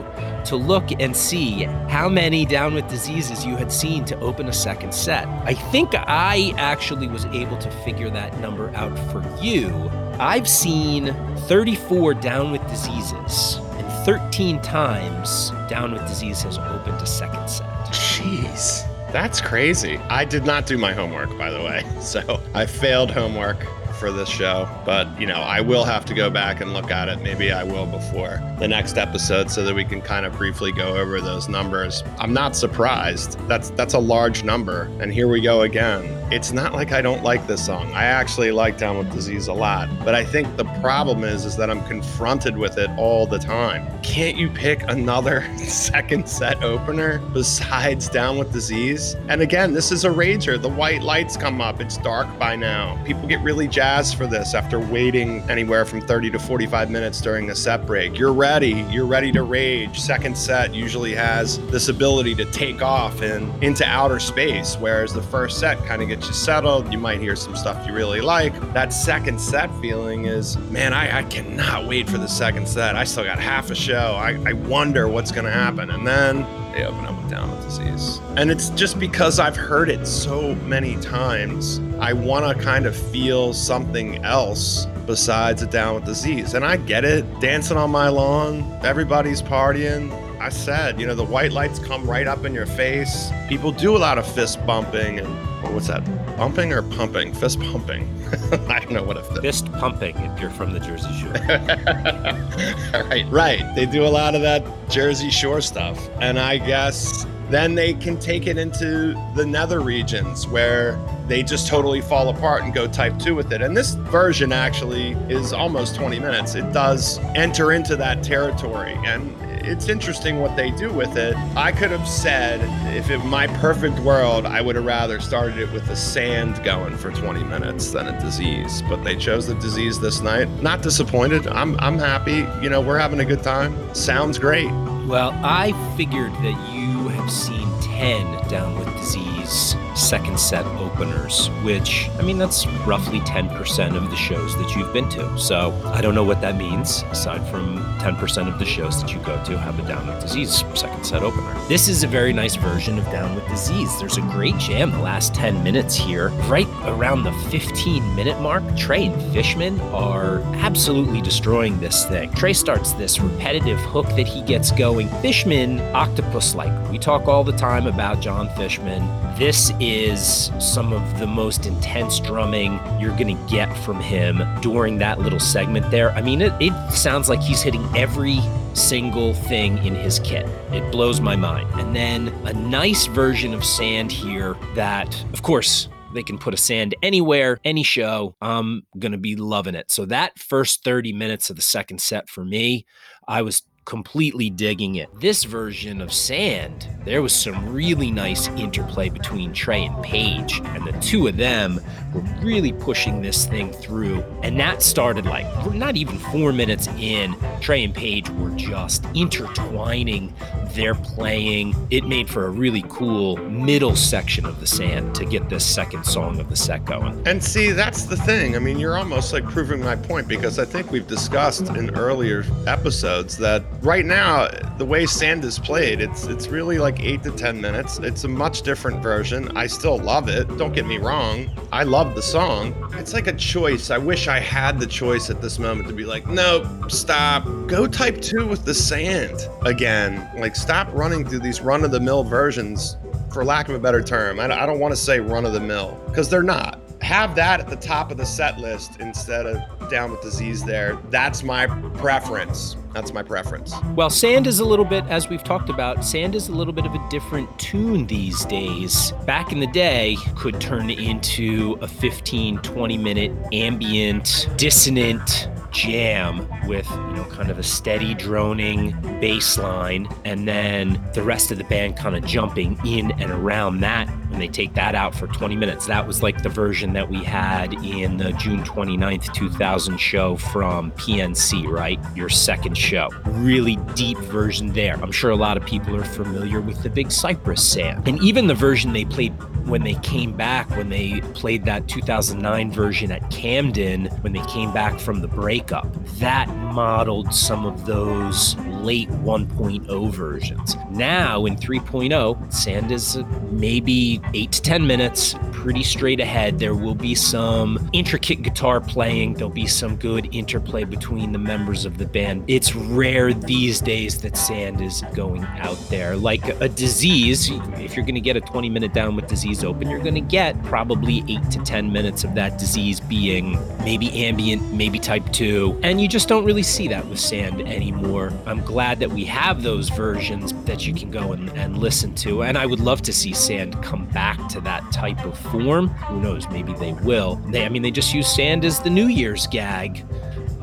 to look and see how many down with diseases you had seen to open a second set. I think I actually was able to figure that number out for you. I've seen 34 down with diseases. and 13 times Down with Disease has opened a second set. Jeez. That's crazy. I did not do my homework, by the way. <laughs> So I failed homework for this show, but you know, I will have to go back and look at it. Maybe I will before the next episode so that we can kind of briefly go over those numbers. I'm not surprised. That's that's a large number. And here we go again. It's not like I don't like this song. I actually like Down with Disease a lot, but I think the problem is is that I'm confronted with it all the time. Can't you pick another <laughs> second set opener besides Down with Disease? And again, this is a rager. The white lights come up. It's dark by now. People get really jazzed for this after waiting anywhere from 30 to 45 minutes during a set break. You're ready. You're ready to rage. Second set usually has this ability to take off and into outer space, whereas the first set kind of gets you settled. You might hear some stuff you really like. That second set feeling is, man, I, I cannot wait for the second set. I still got half a show. I, I wonder what's going to happen. And then they open up with Down with Disease. And it's just because I've heard it so many times, I want to kind of feel something else besides a Down with Disease. And I get it, dancing on my lawn, everybody's partying. I said, you know, the white lights come right up in your face. People do a lot of fist bumping and what's that? Bumping or pumping? Fist pumping. <laughs> I don't know what a fist. fist pumping if you're from the Jersey Shore. <laughs> right, right. They do a lot of that Jersey Shore stuff. And I guess then they can take it into the nether regions where they just totally fall apart and go type 2 with it. And this version actually is almost 20 minutes. It does enter into that territory and it's interesting what they do with it. I could have said if in my perfect world, I would have rather started it with the sand going for 20 minutes than a disease, but they chose the disease this night. Not disappointed. I'm I'm happy. You know, we're having a good time. Sounds great. Well, I figured that you have seen 10 down with disease second set openers, which, I mean, that's roughly 10% of the shows that you've been to. So I don't know what that means, aside from 10% of the shows that you go to have a Down with Disease second set opener. This is a very nice version of Down with Disease. There's a great jam the last 10 minutes here. Right around the 15 minute mark, Trey and Fishman are absolutely destroying this thing. Trey starts this repetitive hook that he gets going. Fishman, octopus like. We talk all the time about Jon Fishman. This is some of the most intense drumming you're going to get from him during that little segment there. I mean, it, it sounds like he's hitting every single thing in his kit. It blows my mind. And then a nice version of sand here that, of course, they can put a sand anywhere, any show. I'm going to be loving it. So, that first 30 minutes of the second set for me, I was completely digging it. This version of Sand, there was some really nice interplay between Trey and Page, and the two of them were really pushing this thing through. And that started like not even four minutes in. Trey and Page were just intertwining their playing. It made for a really cool middle section of the sand to get this second song of the set going. And see, that's the thing. I mean, you're almost like proving my point because I think we've discussed in earlier episodes that right now the way sand is played, it's it's really like eight to ten minutes. It's a much different version. I still love it. Don't get me wrong. I love the song. It's like a choice. I wish I had the choice at this moment to be like, no, stop. Go type two with the sand again. Like stop running through these run of the mill versions for lack of a better term. I don't want to say run of the mill because they're not. Have that at the top of the set list instead of down with disease there. That's my preference. That's my preference. Well, Sand is a little bit, as we've talked about, Sand is a little bit of a different tune these days. Back in the day, could turn into a 15, 20 minute ambient, dissonant jam with, you know, kind of a steady droning bass line and then the rest of the band kind of jumping in and around that And they take that out for 20 minutes. That was like the version that we had in the June 29th, 2000 show from PNC, right? Your second. Really deep version there. I'm sure a lot of people are familiar with the Big Cypress Sand. And even the version they played when they came back, when they played that 2009 version at Camden, when they came back from the breakup, that modeled some of those late 1.0 versions. Now in 3.0, Sand is maybe eight to 10 minutes, pretty straight ahead. There will be some intricate guitar playing, there'll be some good interplay between the members of the band. It's rare these days that Sand is going out there. Like a disease, if you're going to get a 20 minute down with disease open, you're going to get probably eight to 10 minutes of that disease being maybe ambient, maybe type 2. And you just don't really see that with Sand anymore. I'm glad that we have those versions that you can go and, and listen to. And I would love to see Sand come back to that type of form. Who knows? Maybe they will. They, I mean, they just use Sand as the New Year's gag.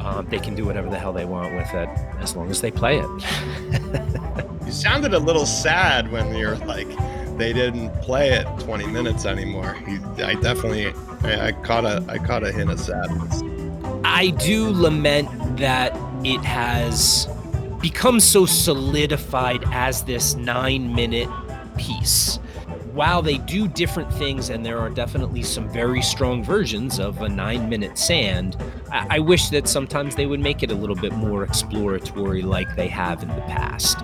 Um, they can do whatever the hell they want with it as long as they play it. <laughs> you sounded a little sad when you're like, they didn't play it 20 minutes anymore. I definitely, I, I caught a, I caught a hint of sadness. I do lament that it has become so solidified as this nine minute piece. While they do different things, and there are definitely some very strong versions of a nine minute sand, I, I wish that sometimes they would make it a little bit more exploratory like they have in the past.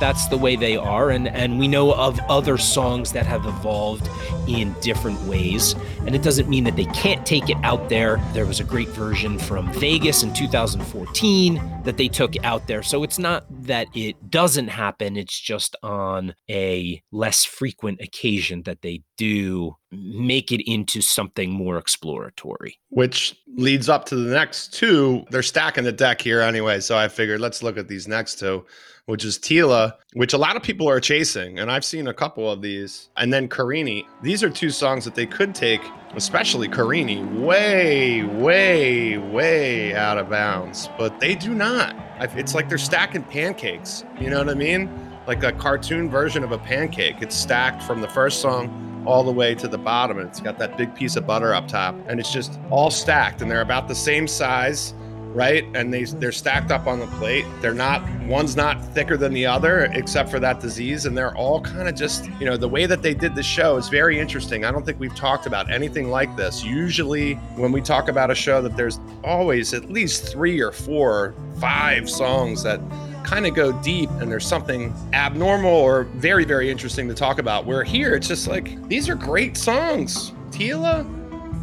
That's the way they are, and, and we know of other songs that have evolved in different ways. And it doesn't mean that they can't take it out there. There was a great version from Vegas in 2014 that they took out there. So it's not that it doesn't happen, it's just on a less frequent occasion that they do make it into something more exploratory. Which leads up to the next two. They're stacking the deck here anyway. So I figured let's look at these next two which is Tela, which a lot of people are chasing. And I've seen a couple of these. And then Carini. These are two songs that they could take, especially Carini, way, way, way out of bounds. But they do not. It's like they're stacking pancakes. You know what I mean? Like a cartoon version of a pancake. It's stacked from the first song all the way to the bottom and it's got that big piece of butter up top and it's just all stacked and they're about the same size right? And they they're stacked up on the plate. They're not one's not thicker than the other except for that disease and they're all kind of just, you know, the way that they did the show is very interesting. I don't think we've talked about anything like this. Usually when we talk about a show that there's always at least 3 or 4, 5 songs that kind of go deep and there's something abnormal or very very interesting to talk about. Where here it's just like these are great songs. Tela,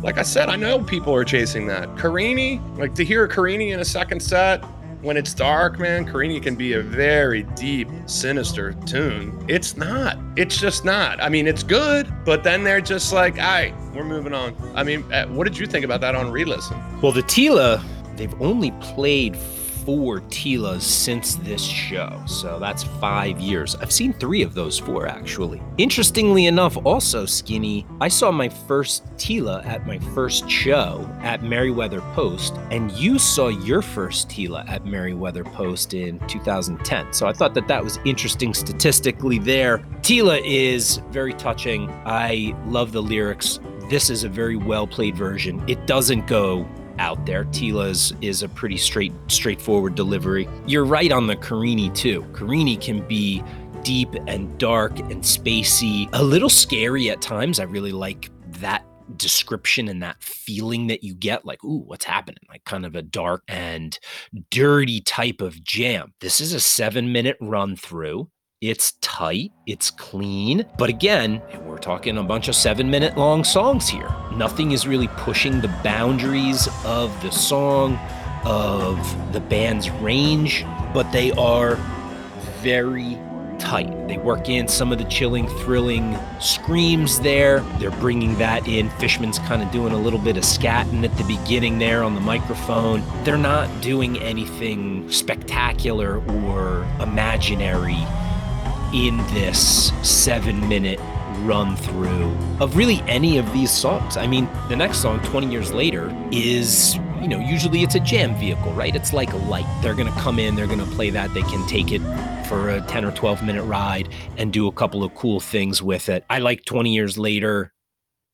like I said, I know people are chasing that. Carini, like to hear Carini in a second set when it's dark, man, Carini can be a very deep, sinister tune. It's not. It's just not. I mean, it's good, but then they're just like, all right, we're moving on. I mean, uh, what did you think about that on re listen? Well, the Tela, they've only played four Telas since this show. So that's five years. I've seen three of those four, actually. Interestingly enough, also, Skinny, I saw my first Tela at my first show at Merriweather Post, and you saw your first Tela at Merriweather Post in 2010. So I thought that that was interesting statistically there. Tela is very touching. I love the lyrics. This is a very well played version. It doesn't go out there. Tela's is a pretty straight, straightforward delivery. You're right on the Carini too. Carini can be deep and dark and spacey, a little scary at times. I really like that description and that feeling that you get like ooh what's happening like kind of a dark and dirty type of jam this is a 7 minute run through it's tight, it's clean. But again, we're talking a bunch of seven minute long songs here. Nothing is really pushing the boundaries of the song, of the band's range, but they are very tight. They work in some of the chilling, thrilling screams there. They're bringing that in. Fishman's kind of doing a little bit of scatting at the beginning there on the microphone. They're not doing anything spectacular or imaginary in this seven minute run through of really any of these songs. I mean, the next song, 20 years later, is, you know, usually it's a jam vehicle, right? It's like a light. They're going to come in, they're going to play that, they can take it for a 10 or 12 minute ride and do a couple of cool things with it. I like 20 years later.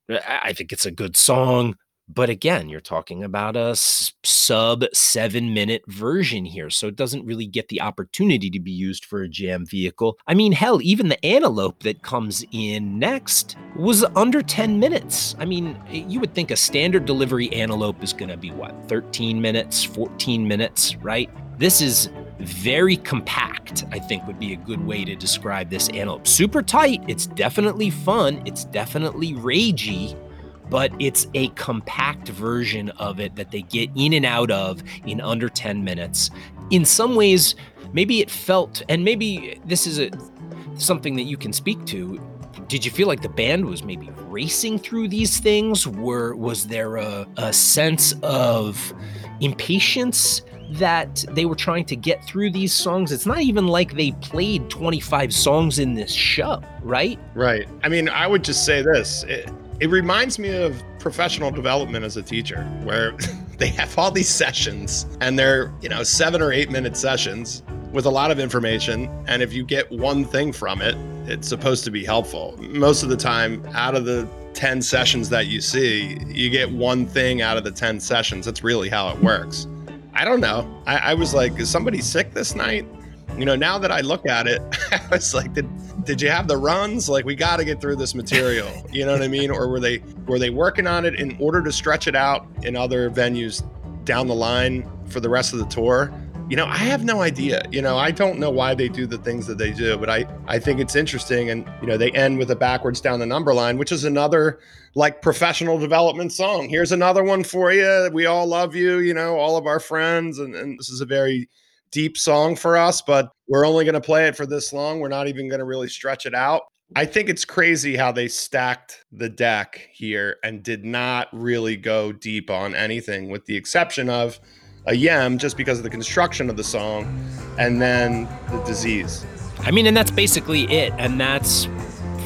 I think it's a good song. But again, you're talking about a sub seven minute version here. So it doesn't really get the opportunity to be used for a jam vehicle. I mean, hell, even the antelope that comes in next was under 10 minutes. I mean, you would think a standard delivery antelope is going to be what, 13 minutes, 14 minutes, right? This is very compact, I think would be a good way to describe this antelope. Super tight. It's definitely fun. It's definitely ragey but it's a compact version of it that they get in and out of in under 10 minutes. In some ways, maybe it felt, and maybe this is a, something that you can speak to. Did you feel like the band was maybe racing through these things? Were was there a, a sense of impatience that they were trying to get through these songs. It's not even like they played 25 songs in this show, right? Right. I mean, I would just say this. It, it reminds me of professional development as a teacher, where <laughs> they have all these sessions and they're, you know, seven or eight minute sessions with a lot of information. And if you get one thing from it, it's supposed to be helpful. Most of the time, out of the 10 sessions that you see, you get one thing out of the 10 sessions. That's really how it works. I don't know. I, I was like, is somebody sick this night? You know, now that I look at it, <laughs> I was like, did did you have the runs? Like we got to get through this material. <laughs> You know what I mean? Or were they were they working on it in order to stretch it out in other venues down the line for the rest of the tour? You know, I have no idea. You know, I don't know why they do the things that they do, but I I think it's interesting. And you know, they end with a backwards down the number line, which is another like professional development song. Here's another one for you. We all love you. You know, all of our friends, and, and this is a very deep song for us, but we're only going to play it for this long. We're not even going to really stretch it out. I think it's crazy how they stacked the deck here and did not really go deep on anything, with the exception of a yem, just because of the construction of the song, and then the disease. I mean, and that's basically it. And that's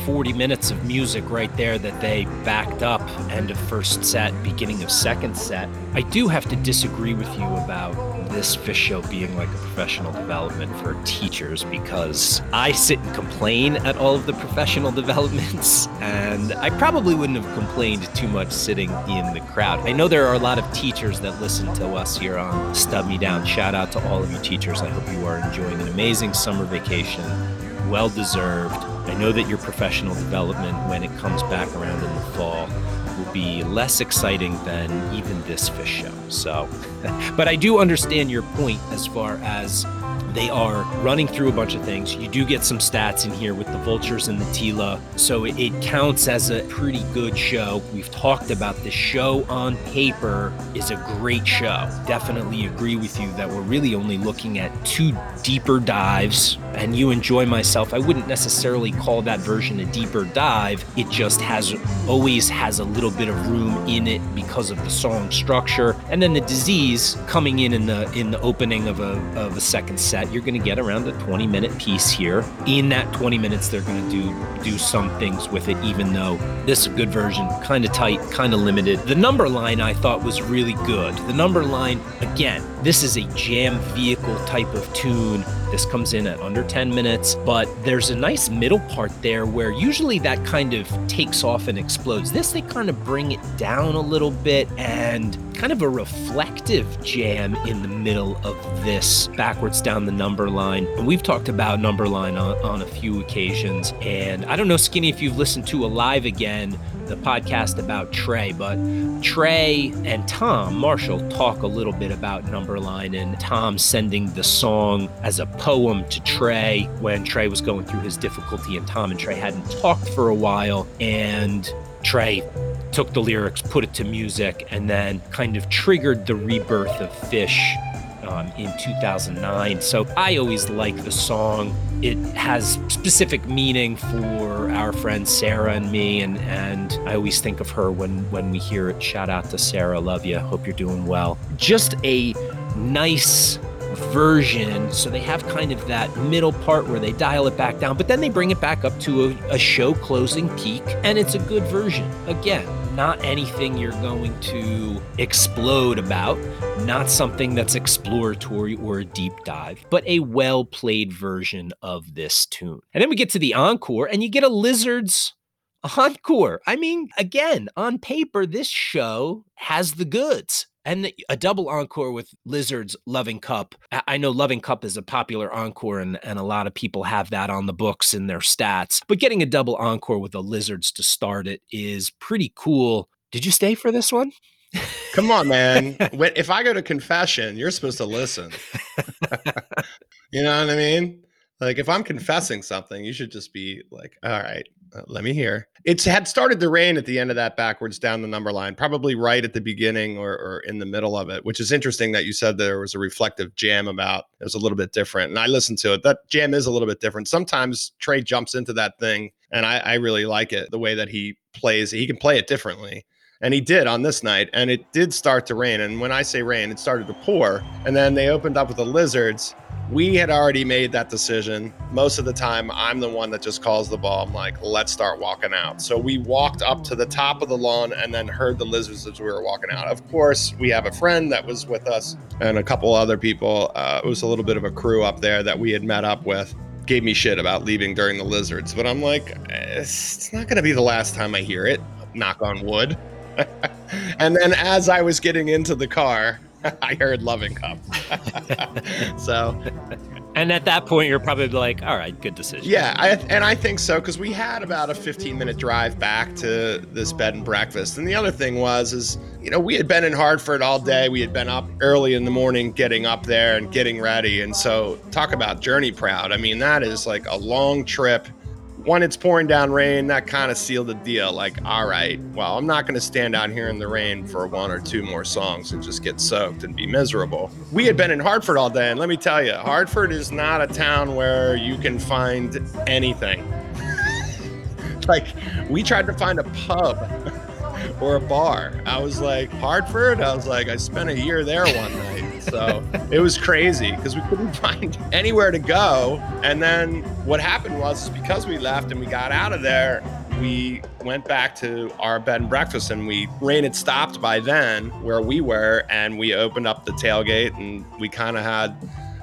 40 minutes of music right there that they backed up end of first set, beginning of second set. I do have to disagree with you about this Phish show being like a professional development for teachers because I sit and complain at all of the professional <laughs> developments, and I probably wouldn't have complained too much sitting in the crowd. I know there are a lot of teachers that listen to us here on Stub Me Down. Shout out to all of you teachers. I hope you are enjoying an amazing summer vacation. Well deserved. I know that your professional development, when it comes back around in the fall, be less exciting than even this Phish show. So, <laughs> but I do understand your point as far as They are running through a bunch of things. You do get some stats in here with the vultures and the Tela, so it, it counts as a pretty good show. We've talked about the show on paper is a great show. Definitely agree with you that we're really only looking at two deeper dives, and you enjoy myself. I wouldn't necessarily call that version a deeper dive. It just has always has a little bit of room in it because of the song structure, and then the disease coming in in the in the opening of a of a second set. You're going to get around a 20 minute piece here. In that 20 minutes, they're going to do do some things with it, even though this is a good version, kind of tight, kind of limited. The number line I thought was really good. The number line again, this is a jam vehicle type of tune. This comes in at under 10 minutes, but there's a nice middle part there where usually that kind of takes off and explodes. This, they kind of bring it down a little bit and kind of a reflective jam in the middle of this backwards down the number line. And we've talked about number line on, on a few occasions. And I don't know, Skinny, if you've listened to Alive Again, the podcast about Trey, but Trey and Tom Marshall talk a little bit about Numberline and Tom sending the song as a poem to Trey when Trey was going through his difficulty and Tom and Trey hadn't talked for a while. And Trey took the lyrics, put it to music, and then kind of triggered the rebirth of Phish um, in 2009. So I always like the song. It has specific meaning for our friend Sarah and me, and, and I always think of her when, when we hear it. Shout out to Sarah. Love you. Hope you're doing well. Just a nice version. So they have kind of that middle part where they dial it back down, but then they bring it back up to a, a show closing peak, and it's a good version. Again, not anything you're going to explode about, not something that's exploratory or a deep dive, but a well played version of this tune. And then we get to the encore, and you get a Lizards encore. I mean, again, on paper, this show has the goods and a double encore with Lizard's Loving Cup. I know Loving Cup is a popular encore, and, and a lot of people have that on the books in their stats. But getting a double encore with the Lizards to start it is pretty cool. Did you stay for this one? <laughs> Come on, man. <laughs> when, if I go to confession, you're supposed to listen. <laughs> you know what I mean? Like if I'm confessing something, you should just be like, all right, Uh, let me hear. It had started to rain at the end of that backwards down the number line, probably right at the beginning or, or in the middle of it, which is interesting that you said there was a reflective jam about. It was a little bit different. And I listened to it. That jam is a little bit different. Sometimes Trey jumps into that thing, and I, I really like it the way that he plays. He can play it differently. And he did on this night, and it did start to rain. And when I say rain, it started to pour. And then they opened up with the lizards, we had already made that decision. Most of the time, I'm the one that just calls the ball. I'm like, let's start walking out. So we walked up to the top of the lawn and then heard the lizards as we were walking out. Of course, we have a friend that was with us and a couple other people. Uh, it was a little bit of a crew up there that we had met up with. Gave me shit about leaving during the lizards, but I'm like, it's not going to be the last time I hear it. Knock on wood. <laughs> and then as I was getting into the car, <laughs> I heard Loving Cup. <laughs> so, and at that point, you're probably like, all right, good decision. Yeah, I, and I think so because we had about a 15 minute drive back to this bed and breakfast. And the other thing was, is you know, we had been in Hartford all day. We had been up early in the morning, getting up there and getting ready. And so, talk about journey proud. I mean, that is like a long trip when it's pouring down rain, that kind of sealed the deal. Like, all right, well, I'm not going to stand out here in the rain for one or two more songs and just get soaked and be miserable. We had been in Hartford all day, and let me tell you, Hartford is not a town where you can find anything. <laughs> like, we tried to find a pub <laughs> or a bar. I was like, Hartford? I was like, I spent a year there one night. So it was crazy because we couldn't <laughs> find anywhere to go. And then what happened was because we left and we got out of there, we went back to our bed and breakfast and we rain had stopped by then where we were and we opened up the tailgate and we kind of had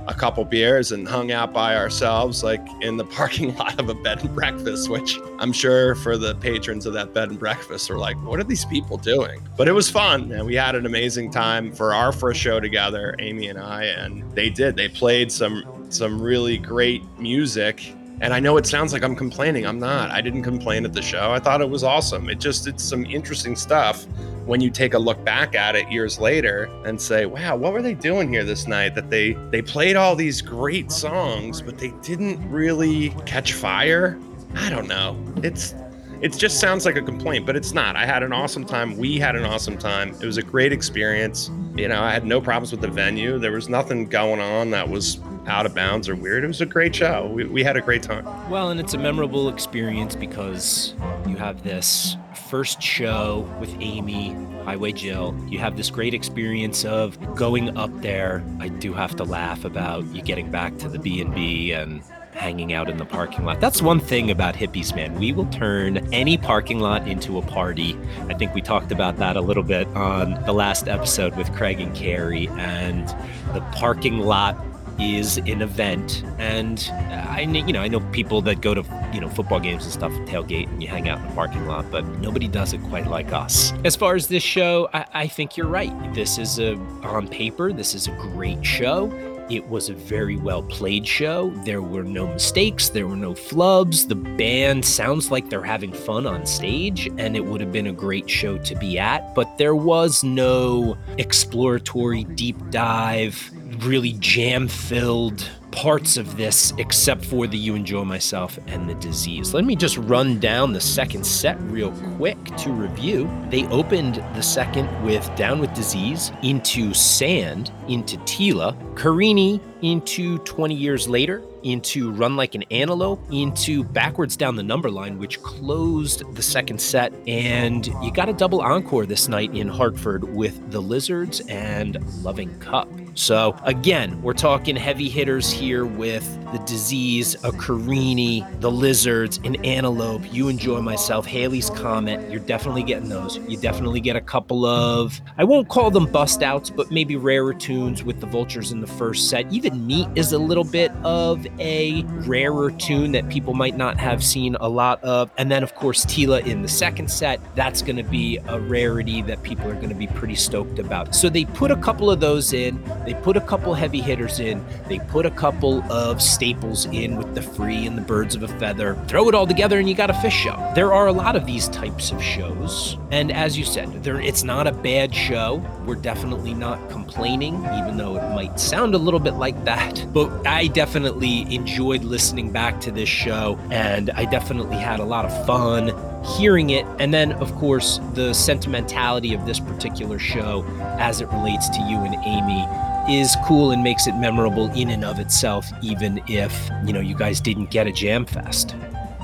a couple beers and hung out by ourselves, like in the <laughs> parking lot of a bed and breakfast, which I'm sure for the patrons of that bed and breakfast are like, what are these people doing? But it was fun and we had an amazing time for our first show together, Amy and I, and they did. They played some some really great music And I know it sounds like I'm complaining. I'm not. I didn't complain at the show. I thought it was awesome. It just it's some interesting stuff when you take a look back at it years later and say, "Wow, what were they doing here this night that they they played all these great songs, but they didn't really catch fire?" I don't know. It's it just sounds like a complaint, but it's not. I had an awesome time. We had an awesome time. It was a great experience. You know, I had no problems with the venue. There was nothing going on that was out of bounds or weird. It was a great show. We, we had a great time. Well, and it's a memorable experience because you have this first show with Amy, Highway Jill. You have this great experience of going up there. I do have to laugh about you getting back to the B&B and hanging out in the parking lot. That's one thing about hippies, man. We will turn any parking lot into a party. I think we talked about that a little bit on the last episode with Craig and Carrie, and the parking lot is an event. And i you know i know people that go to you know football games and stuff tailgate and you hang out in the parking lot but nobody does it quite like us. As far as this show i, I think you're right. This is a on paper this is a great show it was a very well played show. There were no mistakes, there were no flubs. The band sounds like they're having fun on stage, and it would have been a great show to be at. But there was no exploratory deep dive, really jam filled parts of this except for the You Enjoy Myself and the Disease. Let me just run down the second set real quick to review. They opened the second with Down with Disease, into Sand, into Tela, Carini into 20 years later, into Run Like an Antelope, into Backwards Down the Number Line, which closed the second set. And you got a double encore this night in Hartford with The Lizards and Loving Cup. So, again, we're talking heavy hitters here with The Disease, a Carini, The Lizards, an Antelope. You enjoy myself, Halley's Comet. You're definitely getting those. You definitely get a couple of, I won't call them bust outs, but maybe rarer tunes with the Vultures in the first set. Even Meat is a little bit of a rarer tune that people might not have seen a lot of. And then, of course, Tela in the second set. That's going to be a rarity that people are going to be pretty stoked about. So they put a couple of those in. They put a couple heavy hitters in. They put a couple of staples in with the free and the birds of a feather. Throw it all together and you got a Phish show. There are a lot of these types of shows. And as you said, there, it's not a bad show. We're definitely not complaining, even though it might sound a little bit like that. But I definitely enjoyed listening back to this show, and I definitely had a lot of fun hearing it. And then, of course, the sentimentality of this particular show as it relates to you and Amy is cool and makes it memorable in and of itself, even if, you know, you guys didn't get a jam fest.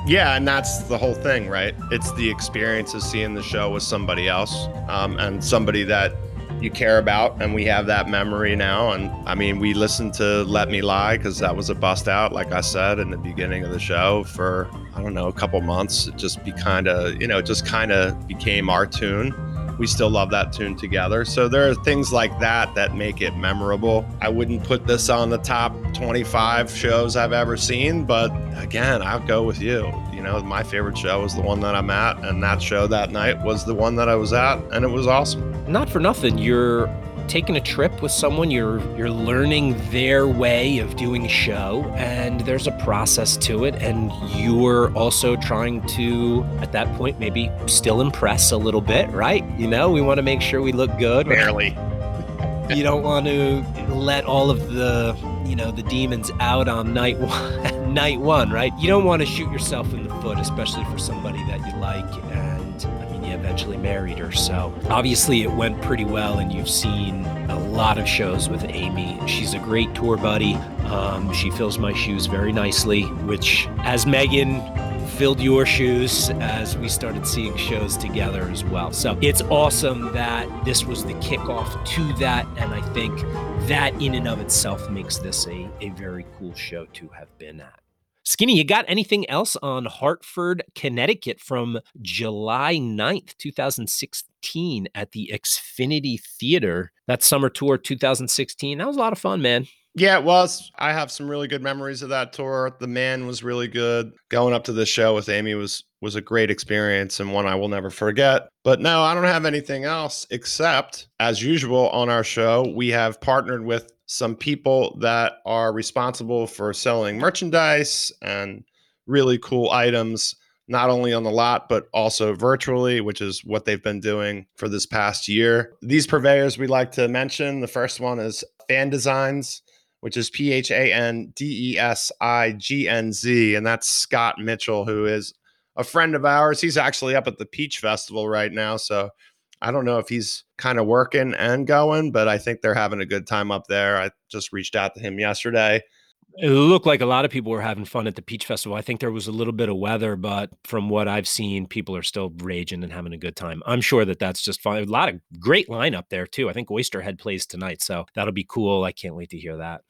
Yeah, and that's the whole thing, right? It's the experience of seeing the show with somebody else um, and somebody that you care about and we have that memory now and i mean we listened to let me lie because that was a bust out like i said in the beginning of the show for i don't know a couple months it just be kind of you know it just kind of became our tune we still love that tune together. So there are things like that that make it memorable. I wouldn't put this on the top 25 shows i've ever seen but again i'll go with you. You know my favorite show was the one that i'm at and that show that night was the one that i was at and it was awesome. Not for nothing, you're taking a trip with someone you're you're learning their way of doing a show and there's a process to it and you're also trying to at that point maybe still impress a little bit right? You know we want to make sure we look good. Barely. You don't want to let all of the you know the demons out on night one <laughs> night one right? You don't want to shoot yourself in the foot especially for somebody that you like eventually married her. So obviously it went pretty well, and you've seen a lot of shows with Amy. She's a great tour buddy. Um, she fills my shoes very nicely, which, as Megan filled your shoes as we started seeing shows together as well. So it's awesome that this was the kickoff to that. And I think that in and of itself makes this a, a very cool show to have been at. Skinny, you got anything else on Hartford, Connecticut from July 9th, 2016 at the Xfinity Theater? That summer tour 2016. That was a lot of fun, man. Yeah, it was. I have some really good memories of that tour. The man was really good. Going up to the show with Amy was was a great experience and one I will never forget. But no, I don't have anything else except as usual on our show, we have partnered with some people that are responsible for selling merchandise and really cool items not only on the lot, but also virtually, which is what they've been doing for this past year. These purveyors we like to mention the first one is Phan Designz, which is P H A N D E S I G N Z. And that's Scott Mitchell, who is a friend of ours. He's actually up at the Peach Festival right now. So I don't know if he's kind of working and going, but I think they're having a good time up there. I just reached out to him yesterday it looked like a lot of people were having fun at the Peach Festival. I think there was a little bit of weather, but from what I've seen, people are still raging and having a good time. I'm sure that that's just fine. A lot of great lineup there too. I think Oysterhead plays tonight, so that'll be cool. I can't wait to hear that.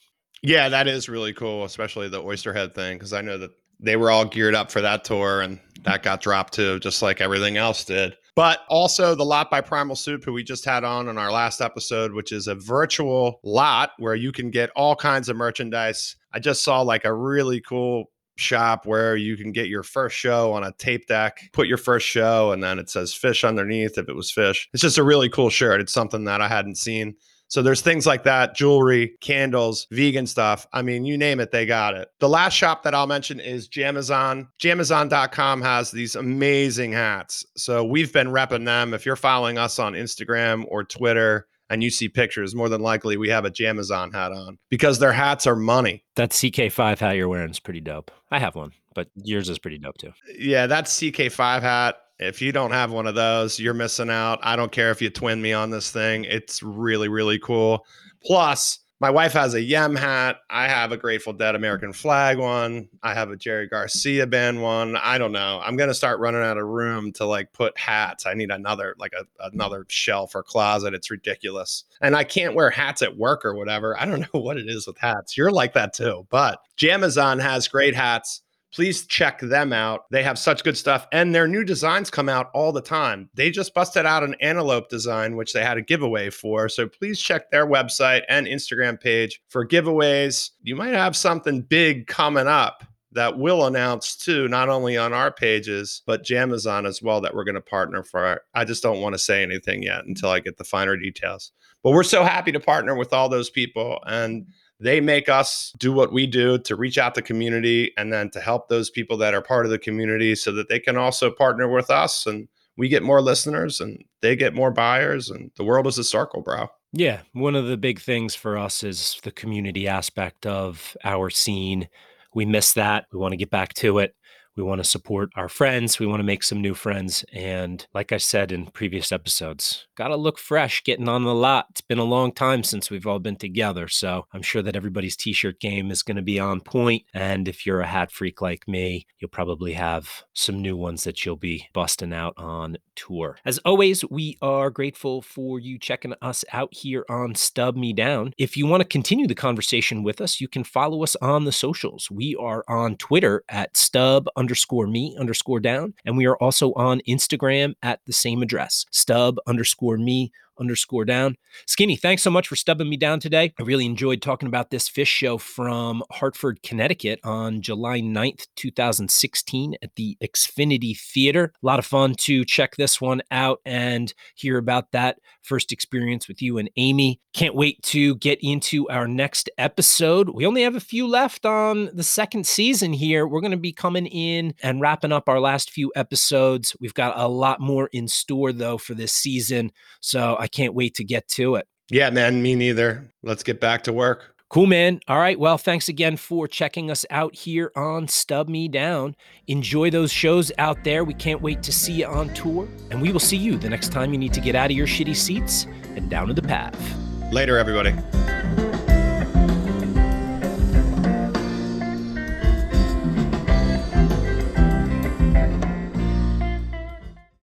Yeah, that is really cool, especially the Oysterhead thing, because I know that they were all geared up for that tour and that got dropped too, just like everything else did. But also the lot by Primal Soup, who we just had on in our last episode, which is a virtual lot where you can get all kinds of merchandise. I just saw like a really cool shop where you can get your first show on a tape deck, put your first show, and then it says Phish underneath if it was Phish. It's just a really cool shirt. It's something that I hadn't seen. So there's things like that, jewelry, candles, vegan stuff. I mean, you name it, they got it. The last shop that I'll mention is Jamazon. Jamazon.com has these amazing hats. So we've been repping them. If you're following us on Instagram or Twitter, and you see pictures, more than likely we have a Jamazon hat on because their hats are money. That CK5 hat you're wearing is pretty dope. I have one, but yours is pretty dope too. Yeah, that CK5 hat if you don't have one of those, you're missing out. I don't care if you twin me on this thing. It's really, really cool. Plus, my wife has a Yem hat. I have a Grateful Dead American flag one. I have a Jerry Garcia band one. I don't know. I'm gonna start running out of room to like put hats. I need another like a, another shelf or closet. It's ridiculous. And I can't wear hats at work or whatever. I don't <laughs> know what it is with hats. You're like that too. But Jamazon has great hats please check them out. They have such good stuff and their new designs come out all the time. They just busted out an antelope design, which they had a giveaway for. So please check their website and Instagram page for giveaways. You might have something big coming up that we'll announce too, not only on our pages, but Jamazon as well, that we're going to partner for. I just don't want to say anything yet until I get the finer details. But we're so happy to partner with all those people. And they make us do what we do to reach out to community and then to help those people that are part of the community so that they can also partner with us and we get more listeners and they get more buyers and the world is a circle, bro. Yeah, one of the big things for us is the community aspect of our scene. We miss that. We want to get back to it. We want to support our friends. We want to make some new friends. And like I said in previous episodes, got to look fresh getting on the lot. It's been a long time since we've all been together. So I'm sure that everybody's t shirt game is going to be on point. And if you're a hat freak like me, you'll probably have some new ones that you'll be busting out on tour. As always, we are grateful for you checking us out here on Stub Me Down. If you want to continue the conversation with us, you can follow us on the socials. We are on Twitter at stub underscore me underscore down. And we are also on Instagram at the same address, stub underscore me underscore down. Skinny, thanks so much for stubbing me down today. I really enjoyed talking about this Phish show from Hartford, Connecticut on July 9th, 2016 at the Xfinity Theater. A lot of fun to check this one out and hear about that first experience with you and Amy. Can't wait to get into our next episode. We only have a few left on the second season here. We're going to be coming in and wrapping up our last few episodes. We've got a lot more in store, though, for this season. So I can't wait to get to it. Yeah, man, me neither. Let's get back to work. Cool, man. All right. Well, thanks again for checking us out here on Stub Me Down. Enjoy those shows out there. We can't wait to see you on tour. And we will see you the next time you need to get out of your shitty seats and down to the path. Later, everybody.